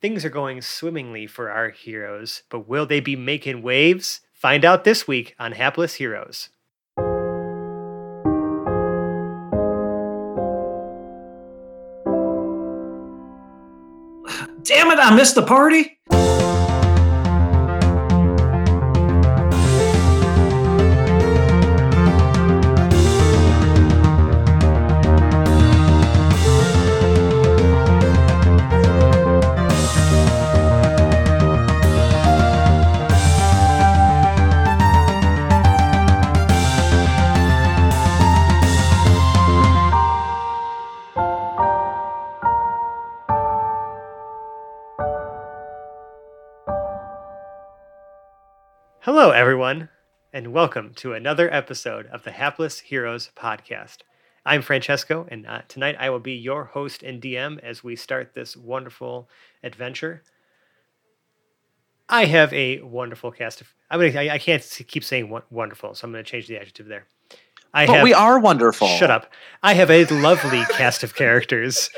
things are going swimmingly for our heroes, but will they be making waves? Find out this week on Hapless Heroes. Damn it, I missed the party. Everyone, and welcome to another episode of the Hapless Heroes podcast. I'm Francesco, and uh, tonight I will be your host and DM as we start this wonderful adventure. I have a wonderful cast of. I'm gonna. I, I can't keep saying wonderful, so I'm going to change the adjective there. I But have. we are wonderful. Shut up. I have a lovely cast of characters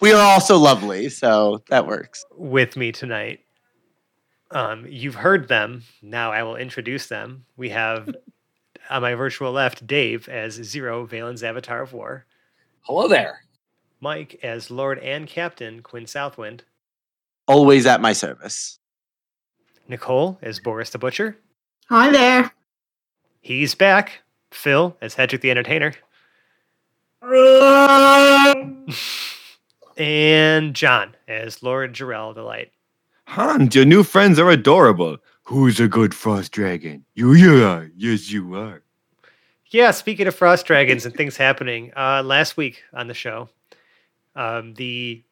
We are also lovely, so that works. with me tonight. Um, you've heard them. Now I will introduce them. We have on my virtual left Dave as Zero Valen's Avatar of War, Hello there. Mike as Lord and Captain Quinn Southwind, Always at my service. Nicole as Boris the Butcher. Hi there. He's back. Phil as Hedrick the Entertainer. and John as Lord Jarrell the Light. Hans, your new friends are adorable. Who's a good frost dragon? You, you are. Yes, you are. Yeah, speaking of frost dragons and things happening, uh, last week on the show, um, the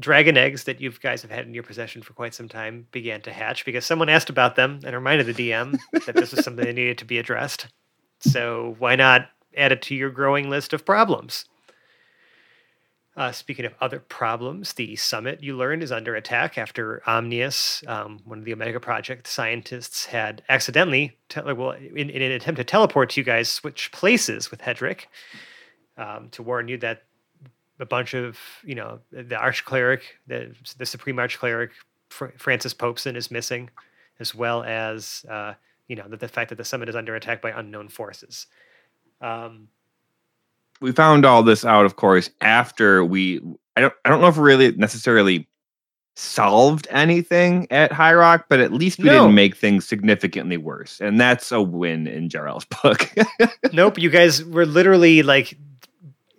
dragon eggs that you guys have had in your possession for quite some time began to hatch because someone asked about them and reminded the DM that this was something that needed to be addressed. So why not add it to your growing list of problems? Uh, speaking of other problems, the summit you learned is under attack after Omnius, um, one of the Omega Project scientists, had accidentally, tele- well, in, in an attempt to teleport to you guys, switch places with Hedrick um, to warn you that a bunch of, you know, the Arch Cleric, the, the Supreme Arch Cleric, Fr- Francis Popeson is missing, as well as, uh, you know, that the fact that the summit is under attack by unknown forces. Um, We found all this out, of course, after we. I don't. I don't know if we really necessarily solved anything at High Rock, but at least we No. didn't make things significantly worse, and that's a win in Jarrell's book. nope you guys were literally like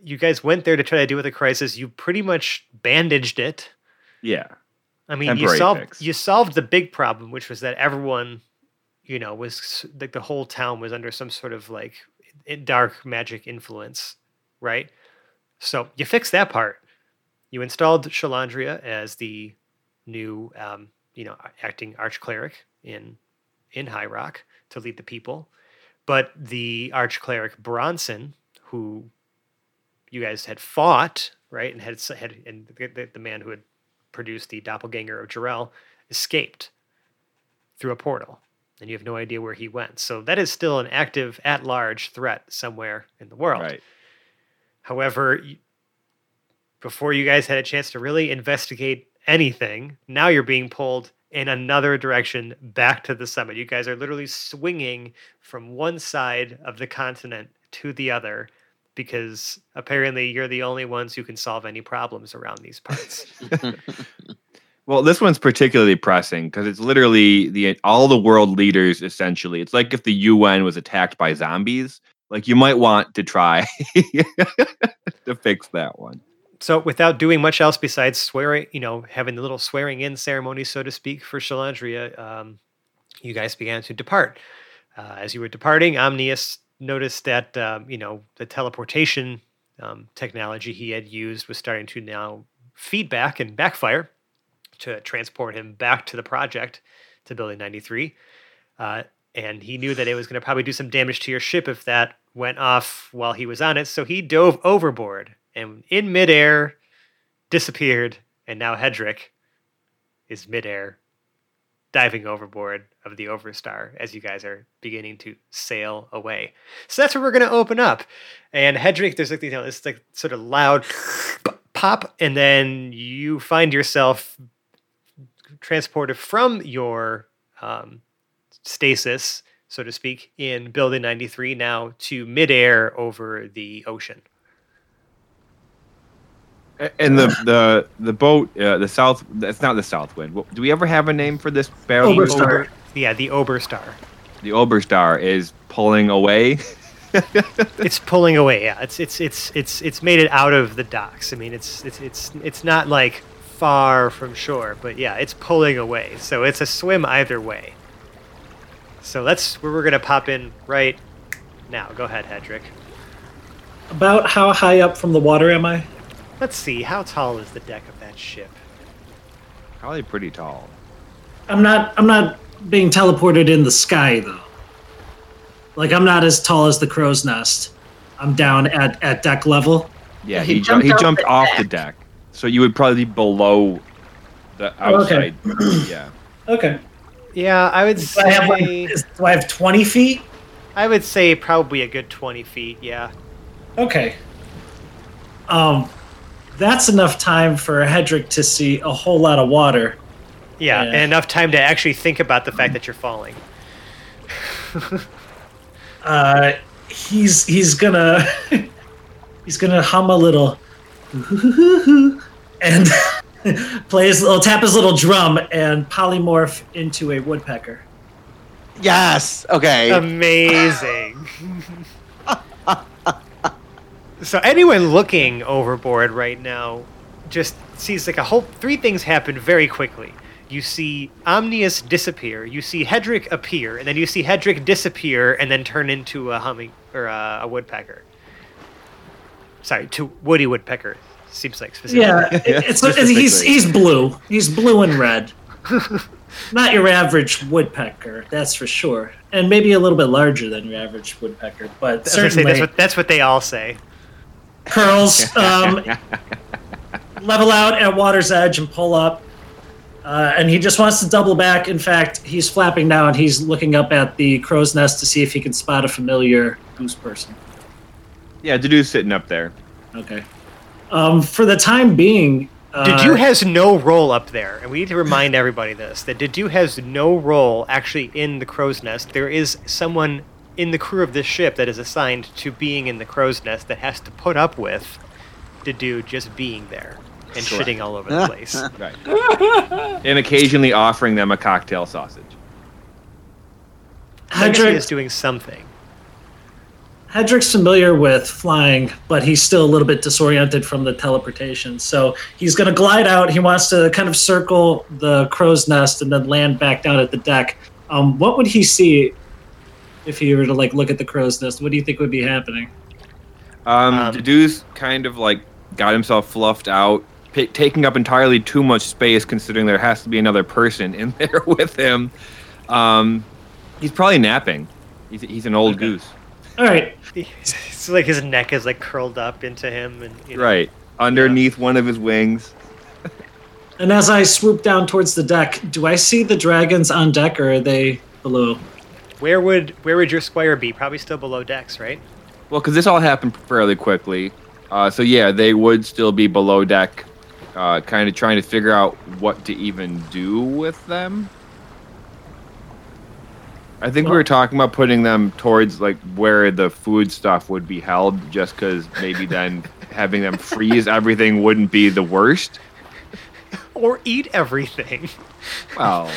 you guys went there to try to deal with a crisis you pretty much bandaged it yeah. i mean you solved fix. you solved the big problem which was that everyone you know was like the whole town was under some sort of like dark magic influence right so you fixed that part you installed shalandria as the new um, you know acting arch cleric in in high rock to lead the people but the arch cleric Bronson, who you guys had fought, right, and had had and the, the, man who had produced the doppelganger of Jarrell escaped through a portal, and you have no idea where he went. So that is still an active, at-large threat somewhere in the world. Right. However, before you guys had a chance to really investigate anything, now you're being pulled in another direction back to the summit. You guys are literally swinging from one side of the continent to the other because apparently you're the only ones who can solve any problems around these parts. Well, this one's particularly pressing because it's literally the all the world leaders essentially. It's like if the UN was attacked by zombies. Like you might want to try to fix that one. so without doing much else besides swearing, you know, having the little swearing in ceremony, so to speak, for Shalandria, um, you guys began to depart. Uh, as you were departing, Omnius noticed that um, you know the teleportation um, technology he had used was starting to now feedback and backfire to transport him back to the project to Building 93. Uh, and he knew that it was going to probably do some damage to your ship if that went off while he was on it. So he dove overboard and in midair disappeared. And now Hedrick is midair diving overboard of the Overstar as you guys are beginning to sail away. So that's where we're going to open up. And Hedrick, there's like, you know, this like sort of loud pop, and then you find yourself transported from your um, stasis, so to speak, in Building 93 now to midair over the ocean. And the the the boat, uh, the south. That's not the south wind. Do we ever have a name for this barrel? Oberstar. Ober- yeah, the Oberstar. The Oberstar is pulling away. it's pulling away. Yeah, it's it's it's it's it's made it out of the docks. I mean, it's it's it's it's not like far from shore, but yeah, it's pulling away. So it's a swim either way. So that's where we're gonna pop in right now. Go ahead, Hedrick. About how high up from the water am I? Let's see. How tall is the deck of that ship? Probably pretty tall. I'm not. I'm not being teleported in the sky though. Like I'm not as tall as the crow's nest. I'm down at, at deck level. Yeah, He he, ju- jumped he off jumped the off the deck. deck, so you would probably be below the Oh, okay. yeah. Okay. Yeah, I would Do I have like, say. do I have 20 feet? I would say probably a good twenty feet. Yeah. Okay. Um, that's enough time for Hedrick to see a whole lot of water. Yeah, Yeah. and enough time to actually think about the fact that you're falling. Uh, he's he's gonna he's gonna hum a little and play his little tap his little drum and polymorph into a woodpecker. Yes. Okay. Amazing. so anyone looking overboard right now just sees like a whole three things happen very quickly. You see Omnius disappear, you see Hedrick appear, and then you see Hedrick disappear and then turn into a humming or a, a woodpecker. Sorry, to Woody Woodpecker. Seems like specifically. Yeah, it- it's, it's he's he's blue. He's blue and red. Not your average woodpecker, that's for sure, and maybe a little bit larger than your average woodpecker, but I was gonna say, certainly that's what that's what they all say. curls um, level out at water's edge and pull up. Uh, and he just wants to double back. In fact, he's flapping now and he's looking up at the crow's nest to see if he can spot a familiar goose person. Yeah, Dedue's sitting up there. Okay. Um, for the time being, uh, Dedu has no role up there, and we need to remind everybody this: that Dedu has no role actually in the crow's nest. There is someone in the crew of this ship that is assigned to being in the crow's nest that has to put up with Dedu just being there and Correct. shitting all over the place. Right. and occasionally offering them a cocktail sausage. I Hedrick, is doing something. Hedrick's familiar with flying, but he's still a little bit disoriented from the teleportation. So he's going to glide out. He wants to kind of circle the crow's nest and then land back down at the deck. Um, what would he see if he were to like look at the crow's nest? What do you think would be happening? Um, Um, Dedue's kind of like got himself fluffed out, pi taking up entirely too much space considering there has to be another person in there with him. Um, he's probably napping. He's, he's an old Okay. goose. All right. It's like his neck is like curled up into him, and you know, Right. Underneath one of his wings. And as I swoop down towards the deck, do I see the dragons on deck or are they below? Where would where would your squire be? Probably still below decks, right? Well, because this all happened fairly quickly. Uh, so, yeah, they would still be below deck, uh, kind of trying to figure out what to even do with them. I think we were talking about putting them towards like where the food stuff would be held, just because maybe then having them freeze everything wouldn't be the worst. Or eat everything. Well,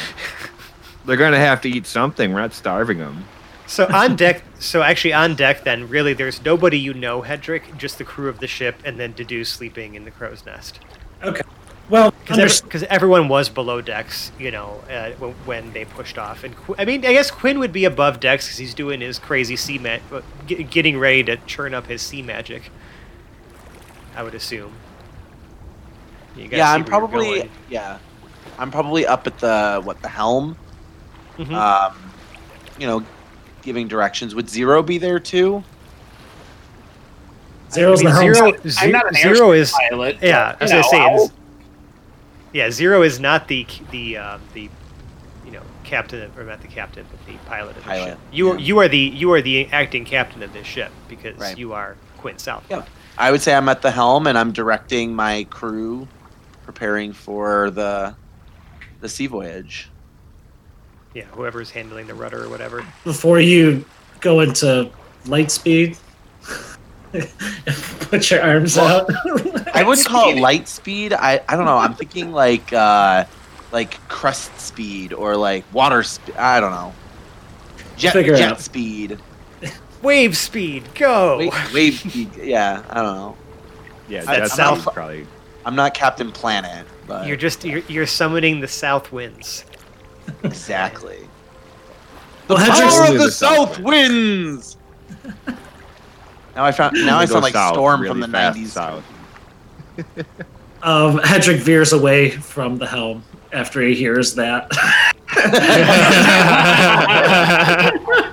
they're gonna have to eat something. We're not starving them. So on deck, so actually on deck, then really there's nobody you know, Hedrick, just the crew of the ship, and then Dedu sleeping in the crow's nest. Okay. Well, Because under- everyone was below decks, you know, uh, when, when they pushed off. And Qu- I mean, I guess Quinn would be above decks because he's doing his crazy sea ma- uh, get, getting ready to churn up his sea magic. I would assume. You yeah, I'm probably yeah, I'm probably up at the what the helm. Mhm. Um, you know, giving directions. Would Zero be there too? Zero's I mean, the helm. zero, I'm not an zero is pilot. yeah. as I but, was you gonna know, say, I'll- is- yeah, zero is not the the uh, the you know captain or not the captain, but the pilot of the Pilot, ship. You are yeah. you are the you are the acting captain of this ship because Right. you are Quinn South. Yeah. I would say I'm at the helm and I'm directing my crew, preparing for the the sea voyage. Yeah, whoever's handling the rudder or whatever. Before you go into light speed, put your arms Well, out. I wouldn't call it light speed. I, I don't know. I'm thinking like uh, like crust speed or like water speed. I don't know. Jet Figure jet out. speed. Wave speed, go! Wave, wave speed. Yeah, I don't know. Yeah, I- that's I'm not- south probably. I'm not Captain Planet, but You're just you're, you're summoning the south winds. exactly. The Hedrick's- power of the the south south winds. Now I found. Now I Go sound like south, Storm really from the '90s. Um, Hedrick veers away from the helm after he hears that.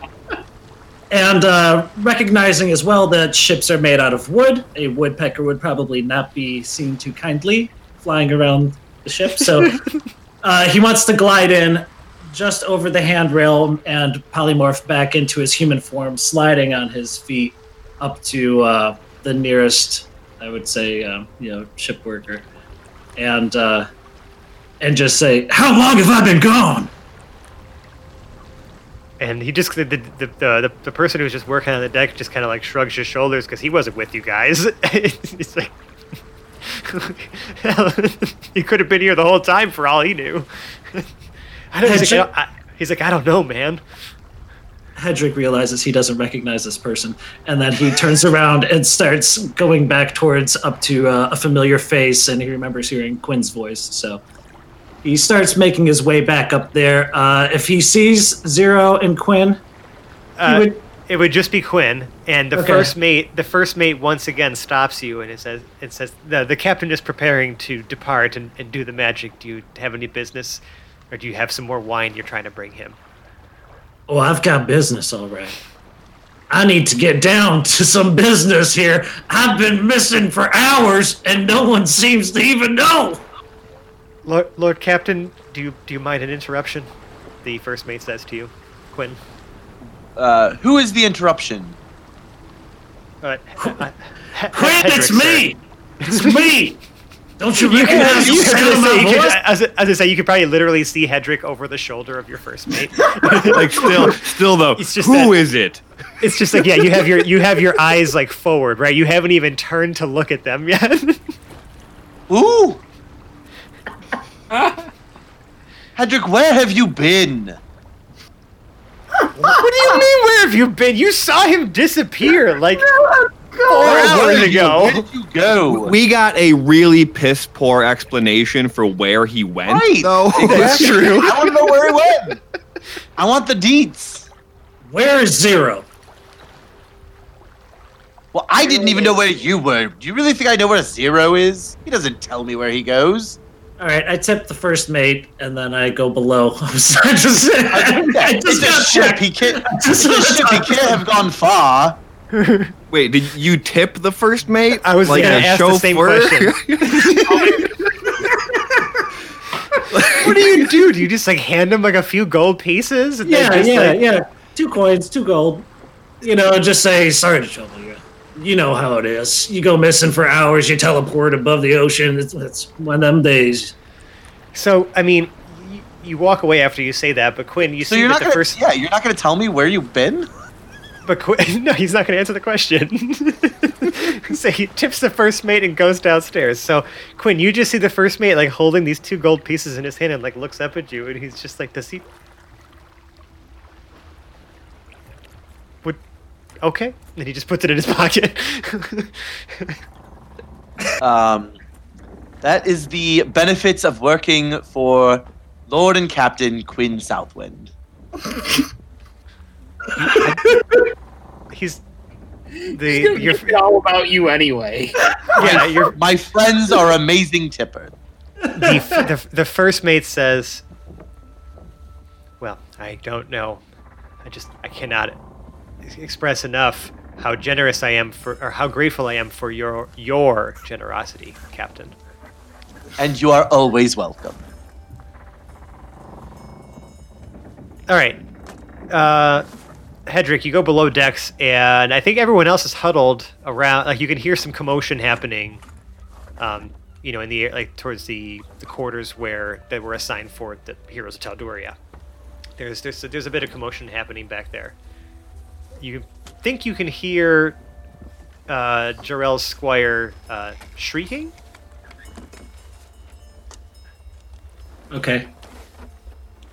And uh, recognizing as well that ships are made out of wood, a woodpecker would probably not be seen too kindly flying around the ship. So uh, he wants to glide in just over the handrail and polymorph back into his human form, sliding on his feet up to uh, the nearest, I would say, um, you know, ship worker, and uh, and just say, "How long have I been gone?" And he just the the, the the the person who's just working on the deck just kind of like shrugs his shoulders because he wasn't with you guys. He's like, he could have been here the whole time for all he knew. I don't, he's, like, I don't, I, he's like, I don't know, man. Hedrick realizes he doesn't recognize this person, and then he turns around and starts going back towards up to uh, a familiar face, and he remembers hearing Quinn's voice. So he starts making his way back up there. Uh, if he sees Zero and Quinn, Uh, would. It would just be Quinn, and the Okay. first mate. The first mate once again stops you, and it says, "It says the the captain is preparing to depart and, and do the magic. Do you have any business, or do you have some more wine you're trying to bring him?" Oh, I've got business, all right. I need to get down to some business here. I've been missing for hours, and no one seems to even know. Lord, Lord Captain, do you do you mind an interruption? The first mate says to you, Quinn. Uh, who is the interruption? Uh, Quinn, it's me. It's me. Don't you You recognize can, the you can of say, you voice? can, as, I- as I say, you could probably literally see Hedrick over the shoulder of your first mate. like still, still though, It's just who that- is it? it's just like yeah, you have your you have your eyes like forward, right? You haven't even turned to look at them yet. Ooh. Hedrick, where have you been? what do you mean? Where have you been? You saw him disappear like four Where hours you? ago. Where did you go? We got a really piss poor explanation for where he went. right. Though That's true. I want to know where he went. I want the deets. Where is Zero? Well, I didn't even know where you were. Do you really think I know where Zero is? He doesn't tell me where he goes. All right, I tip the first mate, and then I go below. I just, I, I it's just a got ship. He can't. It's a ship. He can't have gone far. Wait, did you tip the first mate? I was like gonna a ask the same chauffeur? What do you do? Do you just like hand him like a few gold pieces? And Yeah, just, yeah, like- yeah. Two coins, two gold. You know, just say sorry to trouble you. You know how it is. You go missing for hours. You teleport above the ocean. It's, it's one of them days. So I mean, you, you walk away after you say that, but Quinn, you So see you're that not the gonna. first. Yeah, you're not gonna tell me where you've been. But Quinn, no, he's not going to answer the question. so he tips the first mate and goes downstairs. So Quinn, you just see the first mate like holding these two gold pieces in his hand and like looks up at you, and he's just like, "Does he?" Would okay, and he just puts it in his pocket. Um, that is the benefits of working for Lord and Captain Quinn Southwind. He's the your It's all about you anyway. yeah your My friends are amazing tipper. the, f- the, the first mate says, "Well, I don't know. I just I cannot express enough how generous I am for, or how grateful I am for your your generosity, Captain." And you are always welcome. All right. Uh, Hedrick, you go below decks, and I think everyone else is huddled around. Like you can hear some commotion happening. Um, you know, in the like towards the the quarters where that were assigned for the heroes of Tal'Duria. There's there's there's a bit of commotion happening back there. You think you can hear uh, Jarrell's squire uh, shrieking. Okay.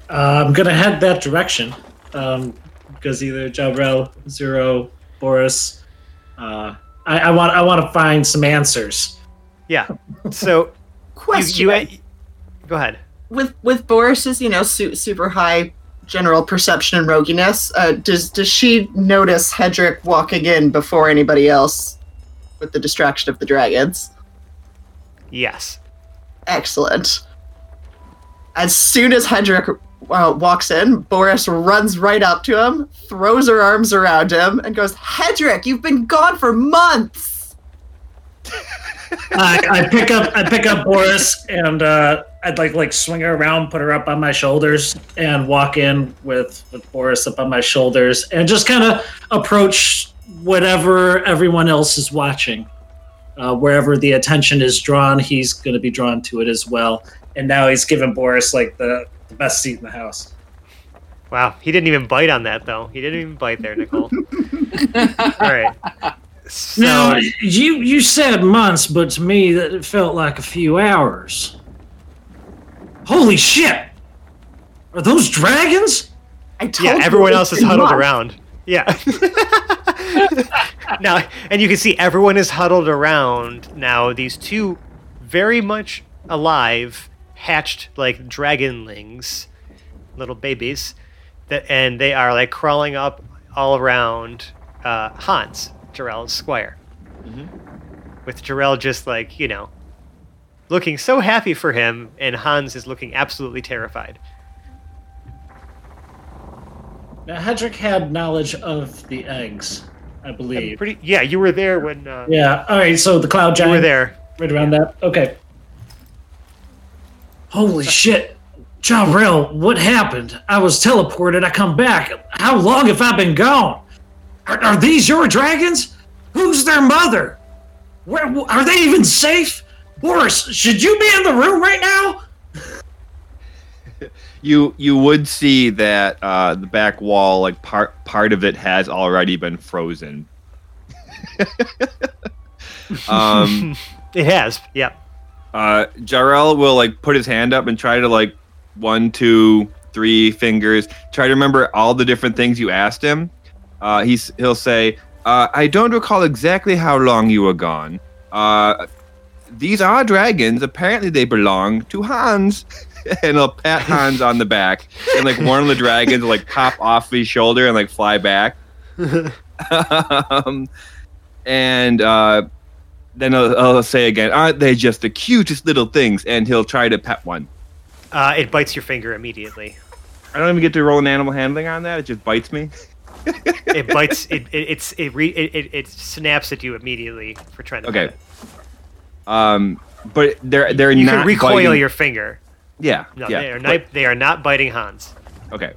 Uh, I'm gonna head that direction um, because either Jabrel, Zero, Boris. Uh, I, I want I want to find some answers. Yeah. So you, Question. you go ahead. with with Boris's, you know, su- super high general perception and roguiness, uh, does does she notice Hedrick walking in before anybody else with the distraction of the dragons? Yes. Excellent. As soon as Hedrick uh, walks in, Boris runs right up to him, throws her arms around him, and goes, "Hedrick, you've been gone for months." I, I pick up I pick up Boris and uh, I'd like like swing her around, put her up on my shoulders, and walk in with with Boris up on my shoulders, and just kind of approach whatever everyone else is watching. Uh, wherever the attention is drawn, he's going to be drawn to it as well. And now he's given Boris like the, the best seat in the house. Wow. He didn't even bite on that though. He didn't even bite there, Nicole. All right. So, now you you said months, but to me that it felt like a few hours. Holy shit! Are those dragons? I told yeah, everyone it's else is huddled months. around. Yeah. now, and you can see everyone is huddled around now. These two very much alive, hatched like dragonlings, little babies, that and they are like crawling up all around uh, Hans, Jarrell's squire. With Jarrell just like you know, looking so happy for him, and Hans is looking absolutely terrified. Now Hedrick had knowledge of the eggs, I believe. Pretty, yeah, you were there when uh, Yeah. All right. So the cloud you giant. were there. Right around that. Okay. Holy shit. Jarrell, what happened? I was teleported. I come back. How long have I been gone? Are, are these your dragons? Who's their mother? Where are they even safe? Boris, should you be in the room right now? You you would see that uh, the back wall, like part part of it, has already been frozen. um, It has. Yeah. Uh, Jarrell will like put his hand up and try to like one, two, three fingers. Try to remember all the different things you asked him. Uh, he's he'll say, uh, "I don't recall exactly how long you were gone. Uh, these are dragons. Apparently, they belong to Hans." and he'll pat Hans on the back, and like one of the dragons will like pop off his shoulder and like fly back. um, and uh, then I'll, I'll say again, aren't they just the cutest little things? And he'll try to pet one. Uh, it bites your finger immediately. I don't even get to roll an animal handling on that. It just bites me. It bites. it, it it's it, re, it it snaps at you immediately for trying to. Okay. Um, but they're they're You not can recoil biting- your finger. Yeah, No, yeah. they are but- not. They are not biting Hans. okay.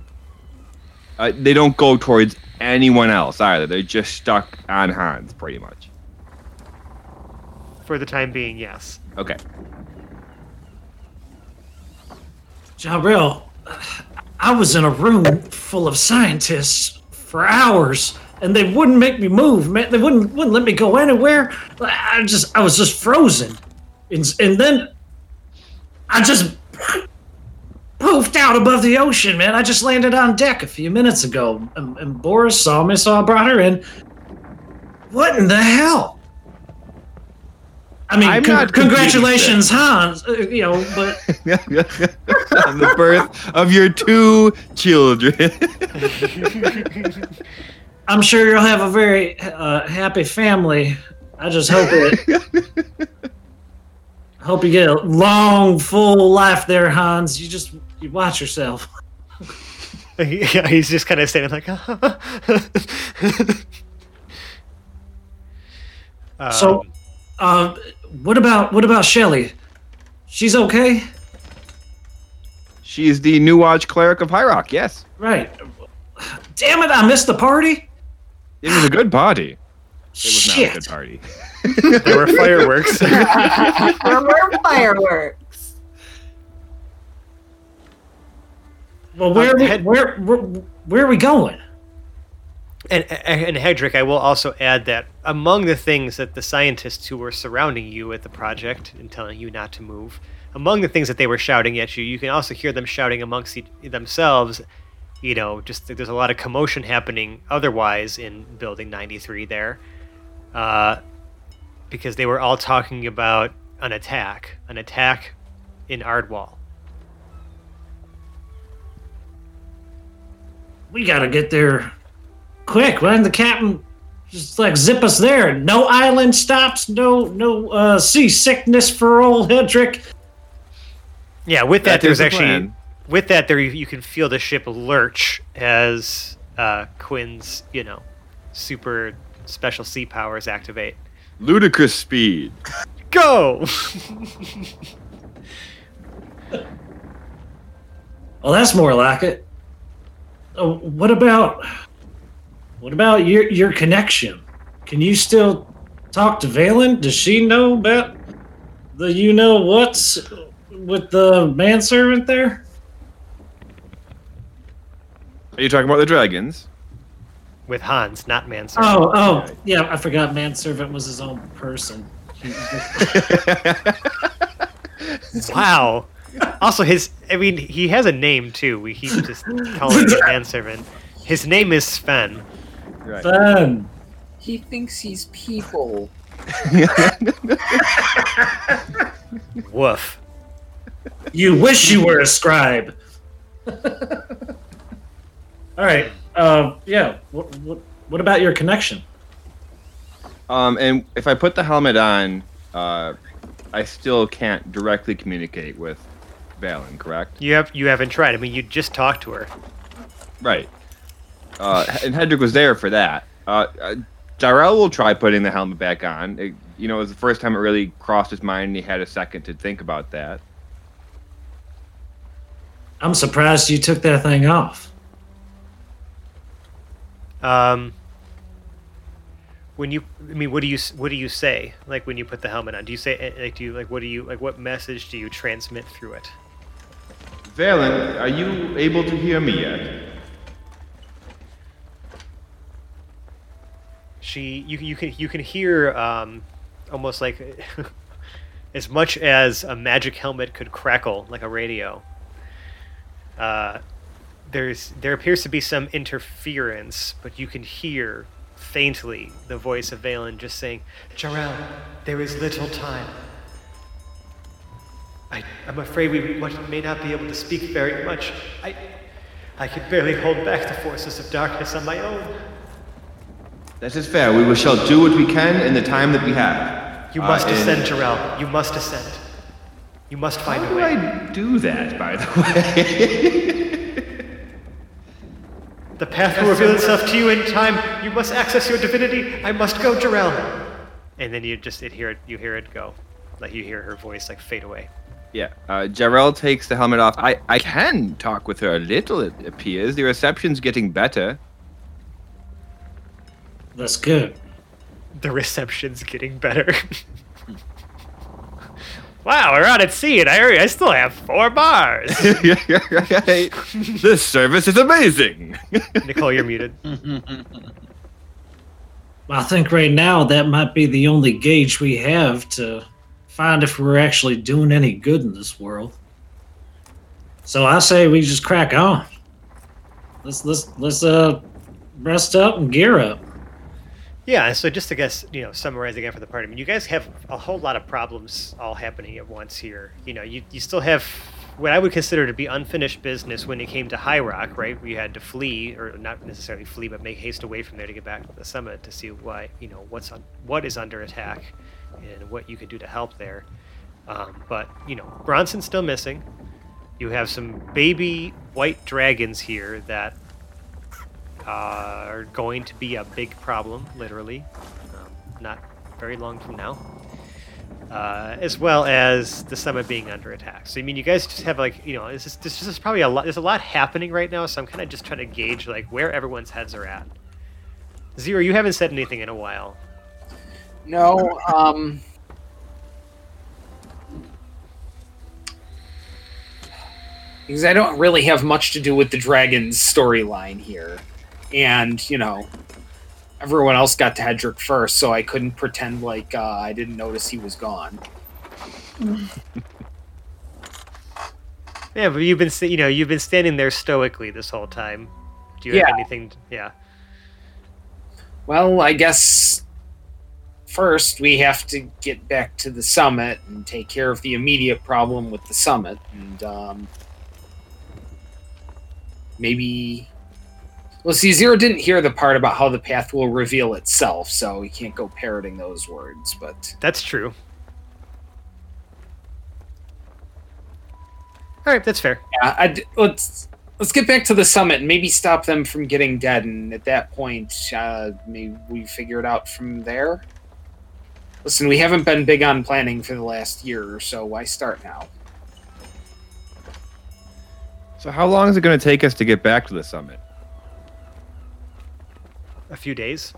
Uh, they don't go towards anyone else either. They're just stuck on Hans, pretty much. For the time being, yes. Okay. Jarrell, I was in a room full of scientists for hours, and they wouldn't make me move. Man, they wouldn't wouldn't let me go anywhere. I just I was just frozen, and, and then I just poofed out above the ocean. Man, I just landed on deck a few minutes ago, and, and Boris saw me, so I brought her in. What in the hell? I mean, I'm con- not congratulations, Hans. uh, you know, but on the birth of your two children. I'm sure you'll have a very uh, happy family. I just hope it. I hope you get a long, full life there, Hans. You just you watch yourself. yeah, he's just kind of standing like. So- Um, Uh, what about what about Shelly? She's okay, She's the new watch cleric of High Rock. Yes. right? damn it! I missed the party. It was a good party. It was not a good party. There were fireworks. there were fireworks. Well, where, Um, we- had- where, where, where are we going? And, and Hedrick, I will also add that among the things that the scientists who were surrounding you at the project and telling you not to move, among the things that they were shouting at you, you can also hear them shouting amongst themselves. You know, just there's a lot of commotion happening otherwise in Building 93 there, uh, because they were all talking about an attack, an attack in Ardwall. We gotta get there quick. Why didn't the captain just like zip us there? No island stops. No, no uh, seasickness for old Hedrick. Yeah, with that, That is there's the actually plan. with that there you, you can feel the ship lurch as uh, Quinn's you know super special sea powers activate. Ludicrous speed. Go! Well, that's more like it. Oh, what about what about your your connection? Can you still talk to Valen? Does she know about the you know what's with the manservant there? Are you talking about the dragons? with Hans, not Manservant. Oh, oh, yeah. I forgot manservant was his own person. Wow. Also, his I mean, he has a name too. We keep just calling him Manservant. His name is Sven. Right. Fun. He thinks he's people. Woof. You wish you were a scribe. All right. Uh, yeah. What, what, what about your connection? Um, and if I put the helmet on, uh, I still can't directly communicate with Valen, correct? You have you haven't tried. I mean, you just talked to her. Right. Uh, and Hedrick was there for that. Uh, uh, Jarrell will try putting the helmet back on. It, you know, it was the first time it really crossed his mind, and he had a second to think about that. I'm surprised you took that thing off. Um, when you, I mean, what do you what do you say? Like when you put the helmet on, do you say eh, like do you like what do you like what message do you transmit through it? Valen, are you able to hear me yet? She you you can you can hear um, almost like as much as a magic helmet could crackle like a radio. Uh, there's there appears to be some interference, but you can hear faintly the voice of Valen just saying, "Jarrell, there is little time. I, I'm afraid we may not be able to speak very much. I, I can barely hold back the forces of darkness on my own. That is fair. We shall do what we can in the time that we have. You Uh, must and- ascend, Jarrell. You must ascend. You must find How a do. I do that, by the way? The path will reveal itself to you in time. You must access your divinity. I must go, Jarrell. And then you just it hear it, you hear it go, like you hear her voice like fade away. yeah. Uh, Jarrell takes the helmet off. I, I can talk with her a little, it appears. The reception's getting better. That's good. The reception's getting better. wow, we're out at sea, and I I still have four bars. this service is amazing. Nicole, you're muted. I think right now that might be the only gauge we have to find if we're actually doing any good in this world. So I say we just crack on. Let's let's let's uh rest up and gear up. Yeah, so just to guess, you know, summarize again for the party. I mean, you guys have a whole lot of problems all happening at once here. You know, you, you still have what I would consider to be unfinished business when it came to High Rock, right? We had to flee, or not necessarily flee, but make haste away from there to get back to the summit to see why, you know, what's on, what is under attack, and what you can do to help there. Um, but you know, Bronson's still missing. You have some baby white dragons here that uh, are going to be a big problem, literally. Um, not very long from now. uh, as well as the summit being under attack. So I mean, you guys just have like you know, this is this is probably a lot. There's a lot happening right now, so I'm kind of just trying to gauge like where everyone's heads are at. Zero, you haven't said anything in a while. No, um. Because I don't really have much to do with the dragon's storyline here. And, you know, everyone else got to Hedrick first, so I couldn't pretend like uh, I didn't notice he was gone. Yeah, but you've been you know you've been standing there stoically this whole time. Do you have Yeah. anything? Yeah. Well, I guess first we have to get back to the summit and take care of the immediate problem with the summit, and um, maybe. Well, see, Zero didn't hear the part about how the path will reveal itself, so he can't go parroting those words. But That's true. All right, that's fair. yeah, I'd, let's let's get back to the summit and maybe stop them from getting dead. And at that point, uh, maybe we figure it out from there. Listen, we haven't been big on planning for the last year or so. Why start now? So how long is it going to take us to get back to the summit? A few days.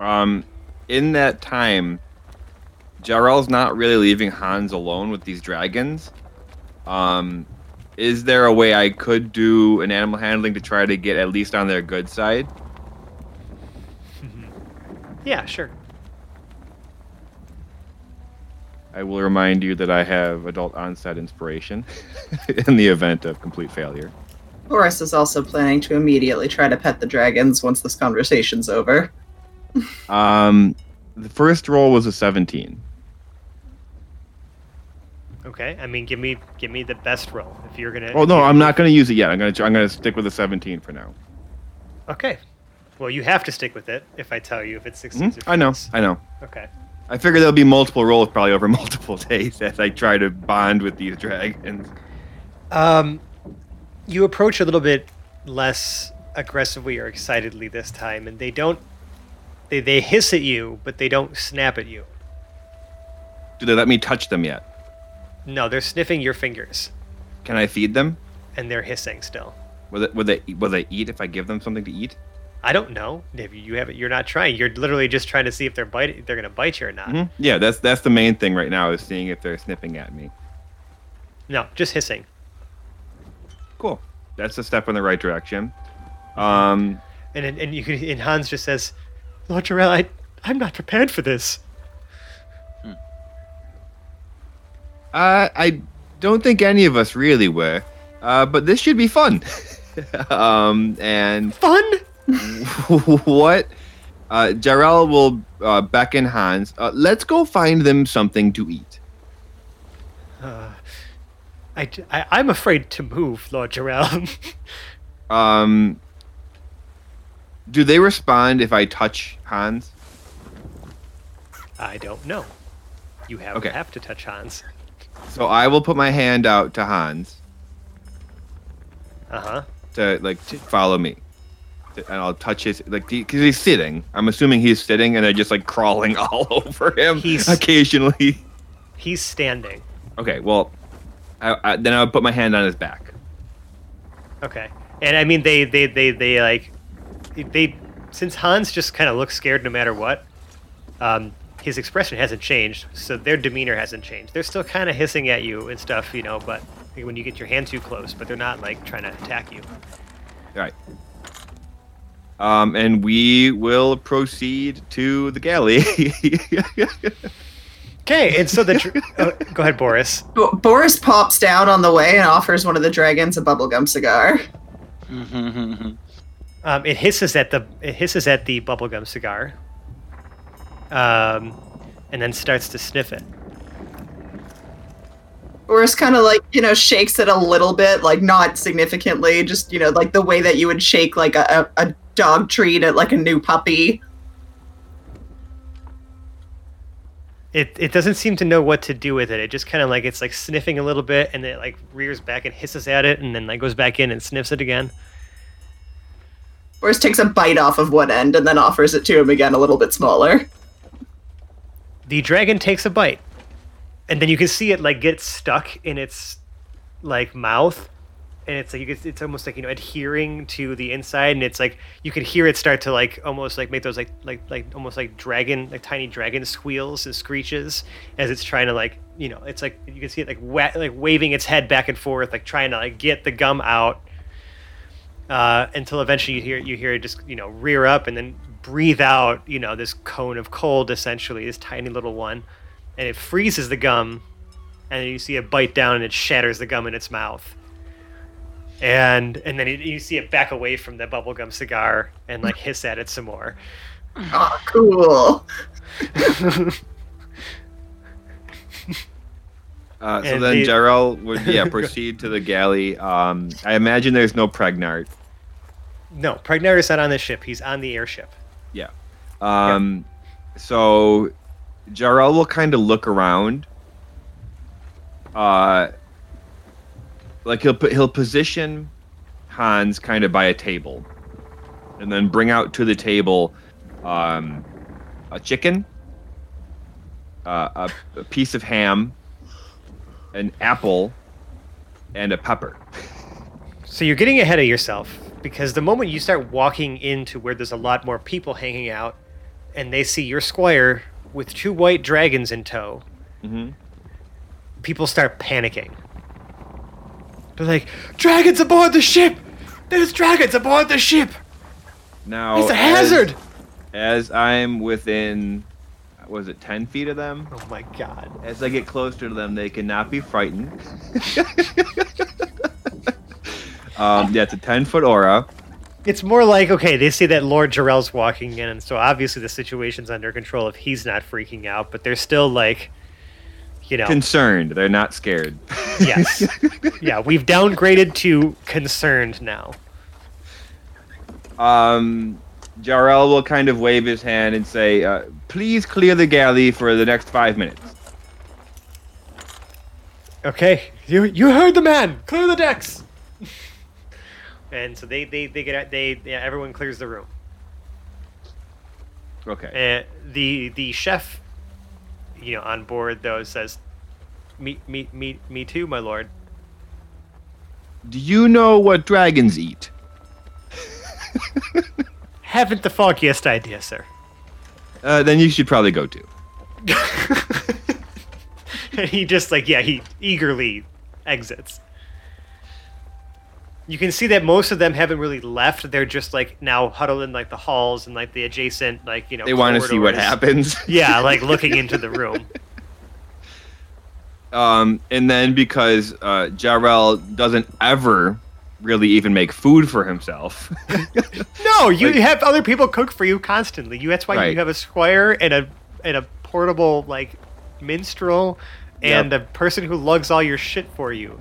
Um, in that time, Jarrell's not really leaving Hans alone with these dragons. Um, is there a way I could do an animal handling to try to get at least on their good side? Yeah, sure. I will remind you that I have adult onset inspiration in the event of complete failure. Boris is also planning to immediately try to pet the dragons once this conversation's over. Um, the first roll was a 17. Okay. I mean, give me give me the best roll if you're gonna. Oh no, I'm not going to use it yet. I'm going to I'm going to stick with a 17 for now. Okay. Well, you have to stick with it if I tell you if it Mhm, succeeds. or I know. I know. Okay. I figure there'll be multiple rolls probably over multiple days as I try to bond with these dragons. Um, you approach a little bit less aggressively or excitedly this time, and they don't. They they hiss at you, but they don't snap at you. Do they let me touch them yet? No, they're sniffing your fingers, Can I feed them? and they're hissing still. Will they, will they will they eat if I give them something to eat? I don't know if you have it. You're not trying. You're literally just trying to see if they're bite. If they're gonna bite you or not. Mhm. Yeah, that's that's the main thing right now is seeing if they're sniffing at me. No, just hissing. Cool. That's a step in the right direction. Um, And and, you can, and Hans just says, "Lord Jarrell, I I'm not prepared for this." Uh, I don't think any of us really were, uh, but this should be fun. um, and Fun. what? Uh, Jarrell will uh, beckon Hans. Uh, let's go find them something to eat. Uh, I, I I'm afraid to move, Lord Jarrell. Um, do they respond if I touch Hans? I don't know. You have Okay. have to touch Hans. So I will put my hand out to Hans Uh huh. to like to follow me, and I'll touch his like because he's sitting. I'm assuming he's sitting, and they're just like crawling all over him He's- occasionally. He's standing. Okay, well, I, I, then I'll put my hand on his back. Okay. And I mean, they they they they like they since Hans just kind of looks scared no matter what. Um, his expression hasn't changed, so their demeanor hasn't changed. They're still kind of hissing at you and stuff, you know. But when you get your hand too close, but they're not like trying to attack you. All right. Um, and we will proceed to the galley. Okay, and so the dr- oh, go ahead, Boris. Bo- Boris pops down on the way and offers one of the dragons a bubblegum cigar. Um, it hisses at the it hisses at the bubblegum cigar, um, and then starts to sniff it. Boris kind of like, you know, shakes it a little bit, like not significantly, just, you know, like the way that you would shake like a, a, a dog treat at like a new puppy. It it doesn't seem to know what to do with it. It just kind of like it's like sniffing a little bit, and then it like rears back and hisses at it, and then like goes back in and sniffs it again. Boris takes a bite off of one end and then offers it to him again a little bit smaller. the dragon takes a bite, and then you can see it like get stuck in its like mouth, and it's like it's almost like you know adhering to the inside, and it's like you can hear it start to like almost like make those like like like almost like dragon like tiny dragon squeals and screeches as it's trying to like you know it's like you can see it like wa- like waving its head back and forth like trying to like get the gum out uh, until eventually you hear you hear it just you know rear up and then breathe out you know this cone of cold essentially this tiny little one and it freezes the gum and then you see it bite down and it shatters the gum in its mouth and and then you, you see it back away from the bubblegum cigar and like hiss at it some more Oh, cool. Uh, so And then the- Jarrell would yeah proceed to the galley. Um, I imagine there's no Pregnart. no Pregnard is not on the ship he's on the airship Yeah. Um, so Jarrell will kind of look around. Uh, like he'll put he'll position Hans kind of by a table, and then bring out to the table, um, a chicken, uh, a, a piece of ham, an apple, and a pepper. So you're getting ahead of yourself because the moment you start walking into where there's a lot more people hanging out and they see your squire with two white dragons in tow, Mm-hmm. people start panicking. They're like, "Dragons aboard the ship! There's dragons aboard the ship! Now It's a as- hazard!" as I'm within, was it ten feet of them? Oh my god. As I get closer to them, they cannot be frightened. um, yeah, it's a 10 foot aura. It's more like, okay, they see that Lord Jarrell's walking in, and so obviously the situation's under control if he's not freaking out, but they're still like, you know, Concerned. They're not scared. yes. yeah, we've downgraded to concerned now. Um, Jarrell will kind of wave his hand and say, uh, please clear the galley for the next five minutes. Okay, you you heard the man. Clear the decks. and so they they they get out- they yeah, everyone clears the room. Okay. Uh, the the chef, you know, on board though says, "Me me me me too, my lord." Do you know what dragons eat? Haven't the foggiest idea, sir. Uh, then you should probably go too. and he just like yeah, he eagerly exits. You can see that most of them haven't really left. They're just like now huddled in like the halls and like the adjacent like you know. They want to see what happens. Yeah, like looking into the room. Um, and then because uh, Jarrell doesn't ever really even make food for himself, No, you Like- have other people cook for you constantly. You that's why Right. you have a squire and a and a portable like minstrel and a person who lugs all your shit for you.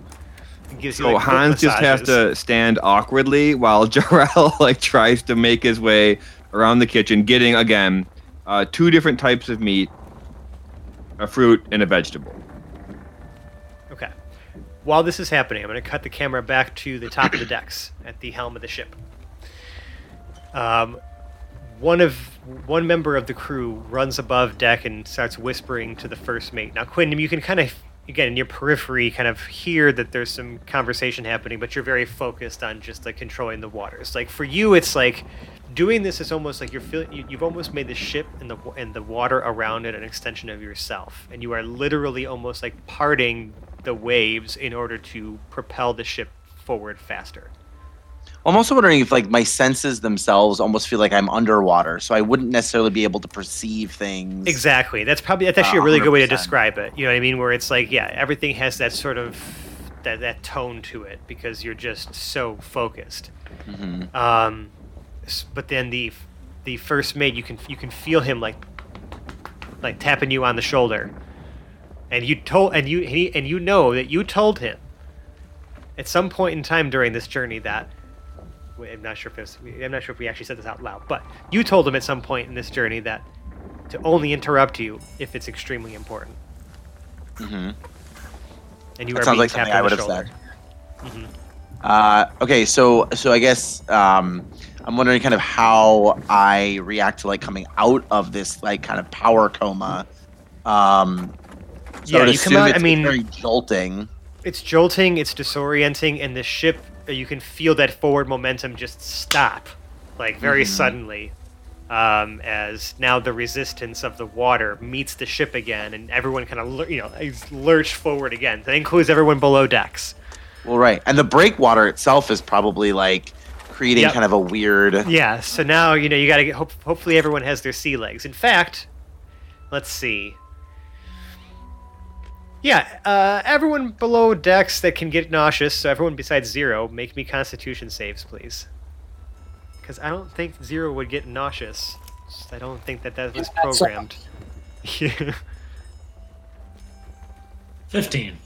Gives you, so like, Hans just has to stand awkwardly while Jarrell like tries to make his way around the kitchen, getting again uh, two different types of meat, a fruit, and a vegetable. While this is happening, I'm going to cut the camera back to the top of the decks at the helm of the ship. Um, one of one member of the crew runs above deck and starts whispering to the first mate. Now, Quinn, you can kind of again in your periphery kind of hear that there's some conversation happening, but you're very focused on just like controlling the waters. Like for you, it's like doing this is almost like you're feeling you, you've almost made the ship and the and the water around it an extension of yourself, and you are literally almost like parting the waves in order to propel the ship forward faster. I'm also wondering if like my senses themselves almost feel like I'm underwater, so I wouldn't necessarily be able to perceive things. Exactly. That's probably that's actually a Uh, really good way to describe it. You know what I mean? Where it's like, yeah, everything has that sort of that that tone to it because you're just so focused. Mhm. Um, but then the the first mate, you can you can feel him like like tapping you on the shoulder, and you told and you he, and you know that you told him at some point in time during this journey that I'm not sure if it's, I'm not sure if we actually said this out loud, but you told him at some point in this journey that to only interrupt you if it's extremely important, Mhm. and you That are sounds like something I would have said. Mhm. Uh, okay, so so I guess um, I'm wondering kind of how I react to like coming out of this like kind of power coma Um, Yeah, you come out- I it's mean- very jolting. It's jolting, it's disorienting, and the ship, uh, you can feel that forward momentum just stop, like very Mhm. suddenly, um, as now the resistance of the water meets the ship again, and everyone kind of, you know, is lurched forward again. That includes everyone below decks. Well, right, and the breakwater itself is probably like creating Yep. kind of a weird. Yeah, so now, you know, you gotta get, hope, hopefully everyone has their sea legs. In fact, let's see. Yeah, uh, everyone below decks that can get nauseous, so everyone besides Zero, make me constitution saves, please. Because I don't think Zero would get nauseous. I don't think that that was Yeah, that's all. programmed. Yeah. 15.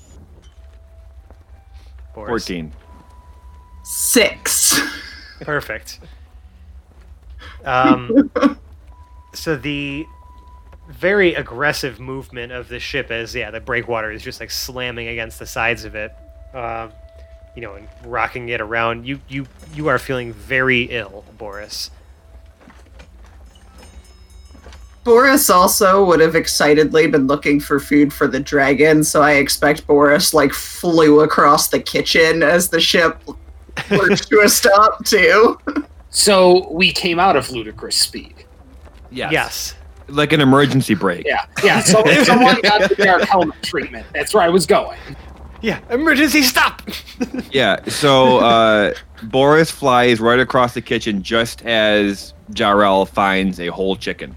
Boris. 14. Six. Perfect. Um, so the very aggressive movement of the ship, as yeah, the breakwater is just like slamming against the sides of it, um, you know, and rocking it around. You you you are feeling very ill, Boris. Boris also would have excitedly been looking for food for the dragon, so I expect Boris like flew across the kitchen as the ship lurched to a stop too. So we came out of ludicrous speed. Yes. Yes. Like an emergency brake. Yeah, yeah. So someone got the dark helmet treatment. That's where I was going. Yeah. Emergency stop. Yeah, so uh, Boris flies right across the kitchen just as Jarrell finds a whole chicken.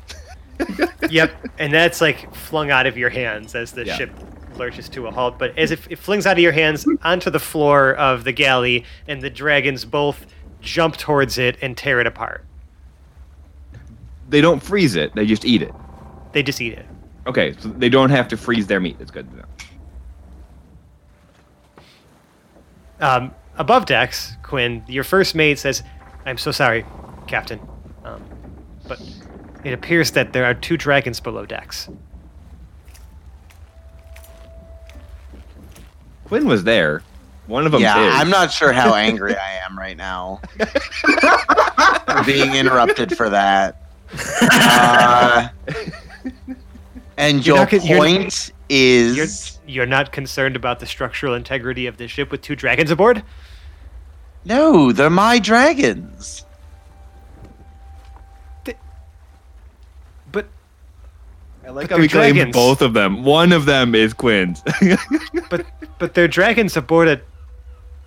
yep. And that's like flung out of your hands as the Yeah. ship lurches to a halt. But as if it flings out of your hands onto the floor of the galley, and the dragons both jump towards it and tear it apart. They don't freeze it, they just eat it. They just eat it. Okay, so they don't have to freeze their meat. That's good to know. Um, above decks, Quinn, your first mate says, "I'm so sorry, Captain, um, but it appears that there are two dragons below decks." Quinn was there. One of them yeah, is. I'm not sure how angry I am right now. Being interrupted for that. Uh, and You're your not con- you're- point You're is you're not concerned about the structural integrity of the ship with two dragons aboard? no, they're my dragons. But I like But how we they're dragons. both of them. One of them is Quinn's. but but they're dragons aboard a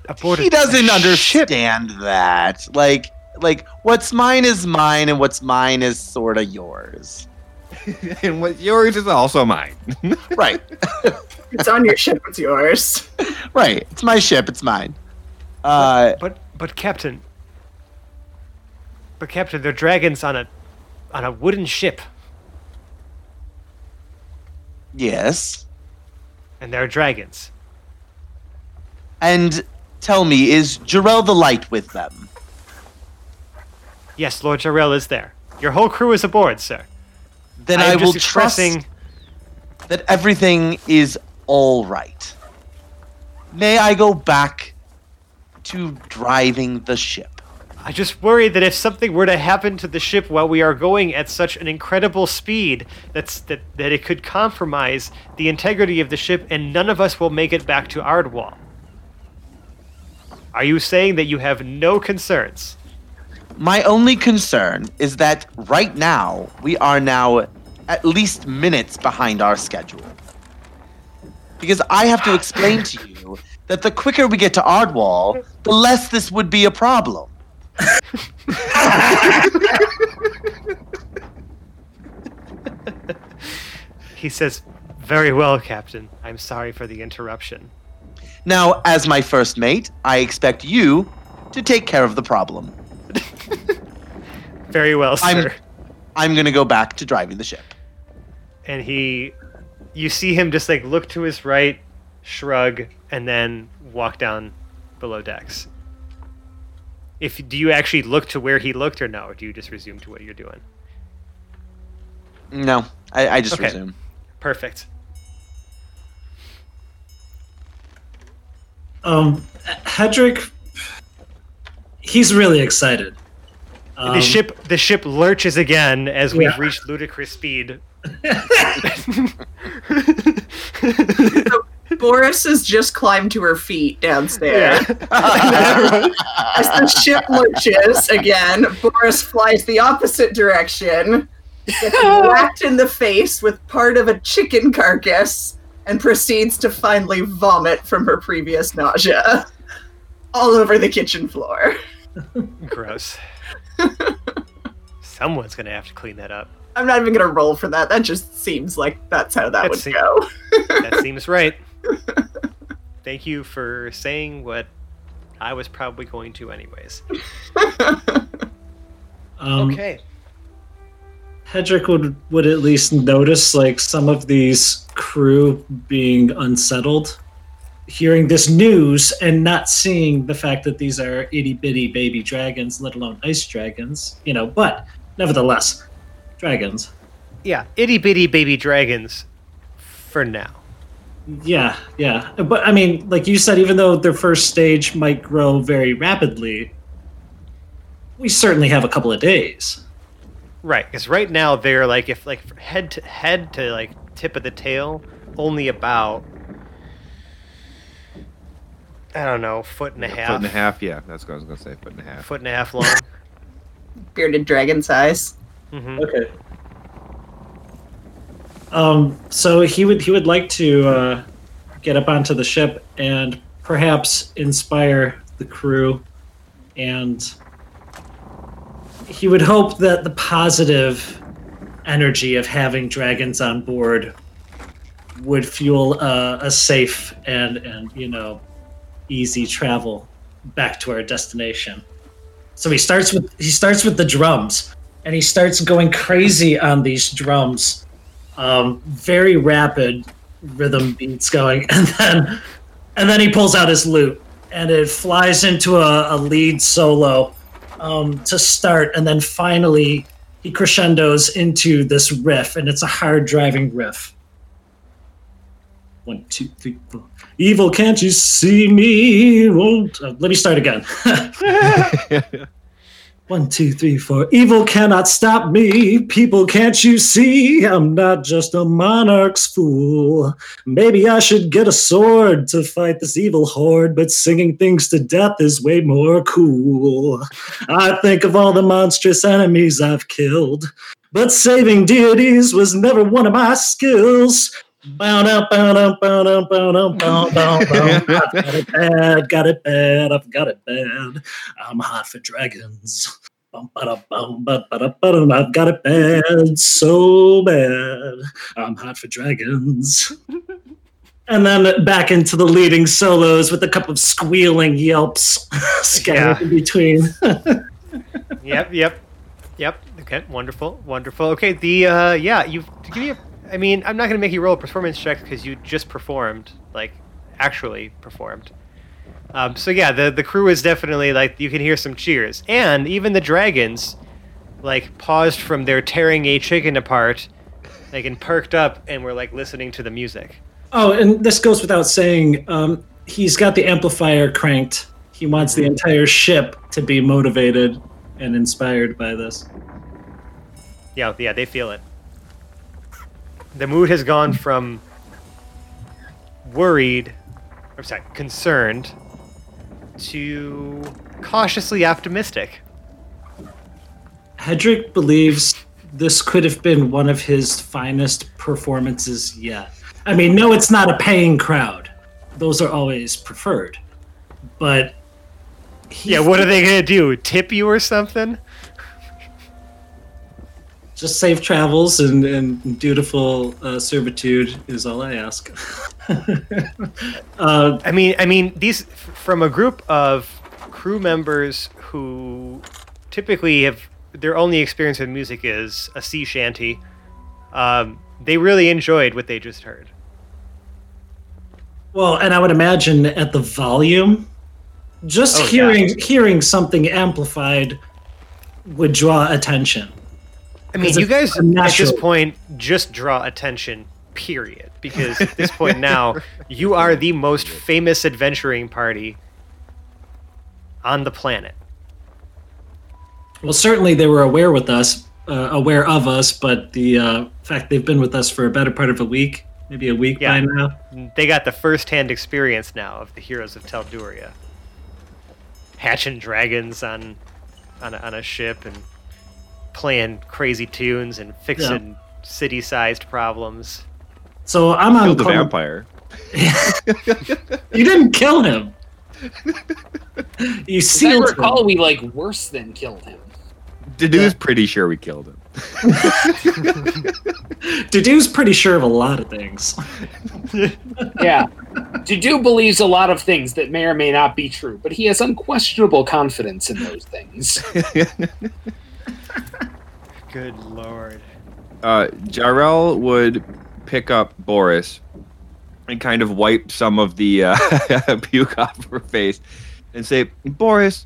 aboard a- He doesn't a ship. understand that. Like, like what's mine is mine, and what's mine is sort of yours. and what's yours is also mine. Right, It's on your ship, it's yours. right. It's my ship. It's mine. Uh, But but Captain, but Captain, they're dragons on a on a wooden ship, yes. and they're dragons. And tell me, is Jarrell the Light with them? Yes, Lord Jarrell is there. Your whole crew is aboard, sir. Then I I, will just trust that everything is all right. May I go back to driving the ship? I just worry that if something were to happen to the ship while we are going at such an incredible speed, that's that that it could compromise the integrity of the ship, and none of us will make it back to Ardwall. Are you saying that you have no concerns? My only concern is that right now we are now at least minutes behind our schedule. Because I have to explain to you that the quicker we get to Ardwall, the less this would be a problem. He says, "Very well, Captain. I'm sorry for the interruption." Now, as my first mate, I expect you to take care of the problem. Very well, I'm- sir. I'm gonna go back to driving the ship. and he you see him just like look to his right shrug and then walk down below decks if do you actually look to where he looked or no or do you just resume to what you're doing No, I, I just Okay. resume. perfect Um, Hedrick, he's really excited. Um, the ship the ship lurches again as we've yeah. reached ludicrous speed Boris has just climbed to her feet downstairs. Yeah. As the ship lurches again, Boris flies the opposite direction, gets whacked in the face with part of a chicken carcass, and proceeds to finally vomit from her previous nausea all over the kitchen floor. Gross. Someone's gonna have to clean that up. I'm not even gonna roll for that. That just seems like that's how that That would se- go. That seems right. Thank you for saying what I was probably going to, anyways. Um, Okay. Hedrick would would at least notice like some of these crew being unsettled, hearing this news and not seeing the fact that these are itty bitty baby dragons, let alone ice dragons. You know, but nevertheless, dragons. Yeah, itty bitty baby dragons for now. Yeah, yeah. But I mean, like you said, even though their first stage might grow very rapidly, we certainly have a couple of days. Right, because right now they're like if like head to head to like tip of the tail, only about I don't know, foot and a half, Foot and a half, yeah. That's what I was gonna say. Foot and a half. foot and a half long. Bearded dragon size. hmm Okay. Um, so he would he would like to uh, get up onto the ship and perhaps inspire the crew, and he would hope that the positive energy of having dragons on board would fuel uh, a safe and and you know easy travel back to our destination. So he starts with he starts with the drums and he starts going crazy on these drums. Um, very rapid rhythm beats going, and then and then he pulls out his lute, and it flies into a, a lead solo um, to start, and then finally he crescendos into this riff, and it's a hard driving riff. One, two, three, four. Evil, can't you see me? Won't uh, let me start again. One, two, three, four. Evil cannot stop me. People, can't you see? I'm not just a monarch's fool. Maybe I should get a sword to fight this evil horde, but singing things to death is way more cool. I think of all the monstrous enemies I've killed, but saving deities was never one of my skills. Bow down, got it bad, got it bad, I've got it bad. I'm hot for dragons. I've got it bad, so bad. I'm hot for dragons. and then back into the leading solos with a couple of squealing yelps scattered in between. yep, yep, yep. Okay, wonderful, wonderful. Okay, the uh, yeah, you give you. I mean, I'm not gonna make you roll a performance check because you just performed, like, actually performed. Um, so yeah, the the crew is definitely like you can hear some cheers, and even the dragons, like, paused from their tearing a chicken apart, like, and perked up and were like listening to the music. Oh, and this goes without saying. Um, he's got the amplifier cranked. He wants the entire ship to be motivated and inspired by this. Yeah, yeah, they feel it. The mood has gone from worried, or sorry, concerned, to cautiously optimistic. Hedrick believes this could have been one of his finest performances yet. I mean, no, it's not a paying crowd. Those are always preferred. But Yeah, what are they gonna do? Tip you or something? Just safe travels and, and dutiful uh, servitude is all I ask. uh, I mean, I mean, these from a group of crew members who typically have their only experience with music is a sea shanty. Um, they really enjoyed what they just heard. Well, and I would imagine at the volume, just Oh, yeah. hearing hearing something amplified would draw attention. I mean, you guys at this point just draw attention, period. Because at this point now, you are the most famous adventuring party on the planet. Well, certainly they were aware with us, uh, aware of us, but the uh, fact they've been with us for a better part of a week maybe a week Yeah. by now. They got the first-hand experience now of the heroes of Telduria, hatching dragons on on a, on a ship and playing crazy tunes and fixing city-sized problems. So I'm on Killed the vampire. You didn't kill him. you As I recall, him. we like worse than killed him. Dedue's pretty sure we killed him. Dedue's pretty sure of a lot of things. Yeah. Dudu believes a lot of things that may or may not be true, but he has unquestionable confidence in those things. Good lord. uh, Jarrell would pick up Boris and kind of wipe some of the uh, puke off her face and say, Boris,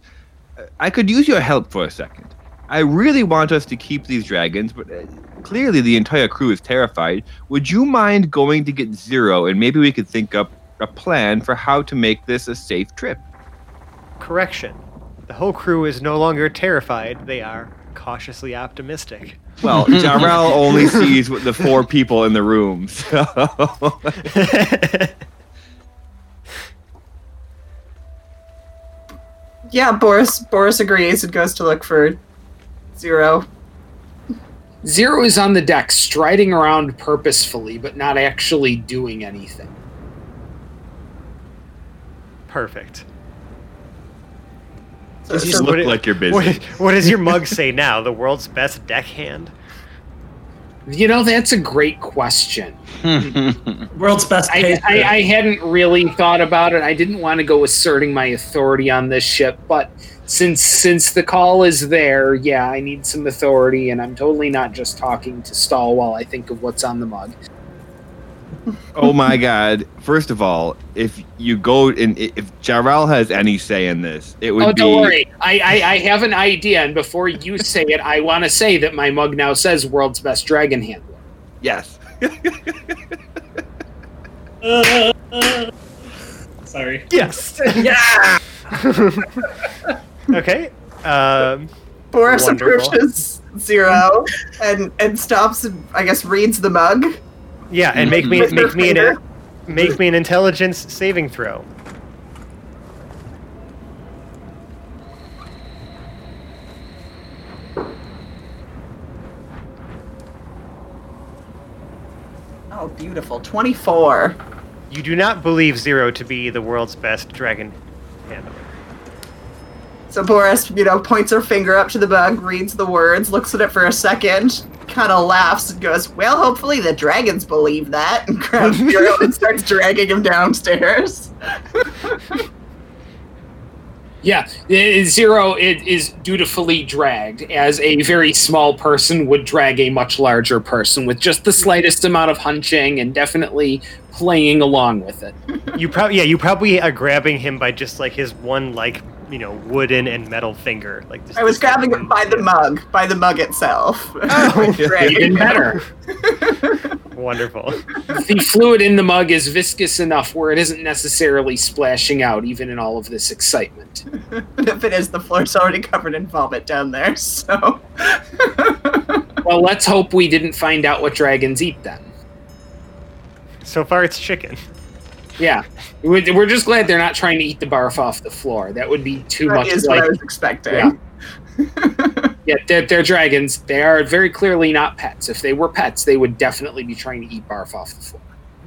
I could use your help for a second. I really want us to keep these dragons, but uh, clearly the entire crew is terrified. Would you mind going to get Zero and maybe we could think up a plan for how to make this a safe trip? Correction. The whole crew is no longer terrified. They are cautiously optimistic. Well, Jarrell only sees the four people in the room, so. Yeah, Boris Boris agrees and goes to look for Zero. Zero is on the deck, striding around purposefully, but not actually doing anything. Perfect. So, You so- just look what- like you're busy. What, what does your mug say now? The world's best deckhand? You know, that's a great question. World's best I. I, I hadn't really thought about it. I didn't want to go asserting my authority on this ship, but since since the call is there, yeah, I need some authority, and I'm totally not just talking to stall while I think of what's on the mug. Oh my god. First of all, if you go and if Jarrell has any say in this, it would be oh, be don't worry. I, I I have an idea, and before you say it, I want to say that my mug now says "World's Best Dragon Handler." yes. Uh, uh, sorry. Yes. Yeah. okay. Um, Boris Wonderful. approaches Zero and and stops and I guess reads the mug. Yeah, and mm-hmm. make me make me an, make me an intelligence saving throw. Oh, beautiful. 24. You do not believe Zero to be the world's best dragon handler. So Boris, you know, points her finger up to the bug, reads the words, looks at it for a second, kind of laughs and goes, "Well, hopefully the dragons believe that," and grabs Zero and starts dragging him downstairs. Yeah, Zero it is dutifully dragged as a very small person would drag a much larger person with just the slightest amount of hunching and definitely playing along with it. You probably yeah, you probably are grabbing him by just like his one like you know wooden and metal finger. Like this, I was this, grabbing it by the mug, by the mug itself. Oh, Even better. Wonderful. the fluid in the mug is viscous enough where it isn't necessarily splashing out, even in all of this excitement. And if it is, the floor's already covered in vomit down there. So, Well, let's hope we didn't find out what dragons eat then. So far, it's chicken. Yeah, We- we're just glad they're not trying to eat the barf off the floor. That would be too that much is like what I was expecting. Yeah. Yeah, they're, they're dragons. They are very clearly not pets. If they were pets, they would definitely be trying to eat barf off the floor.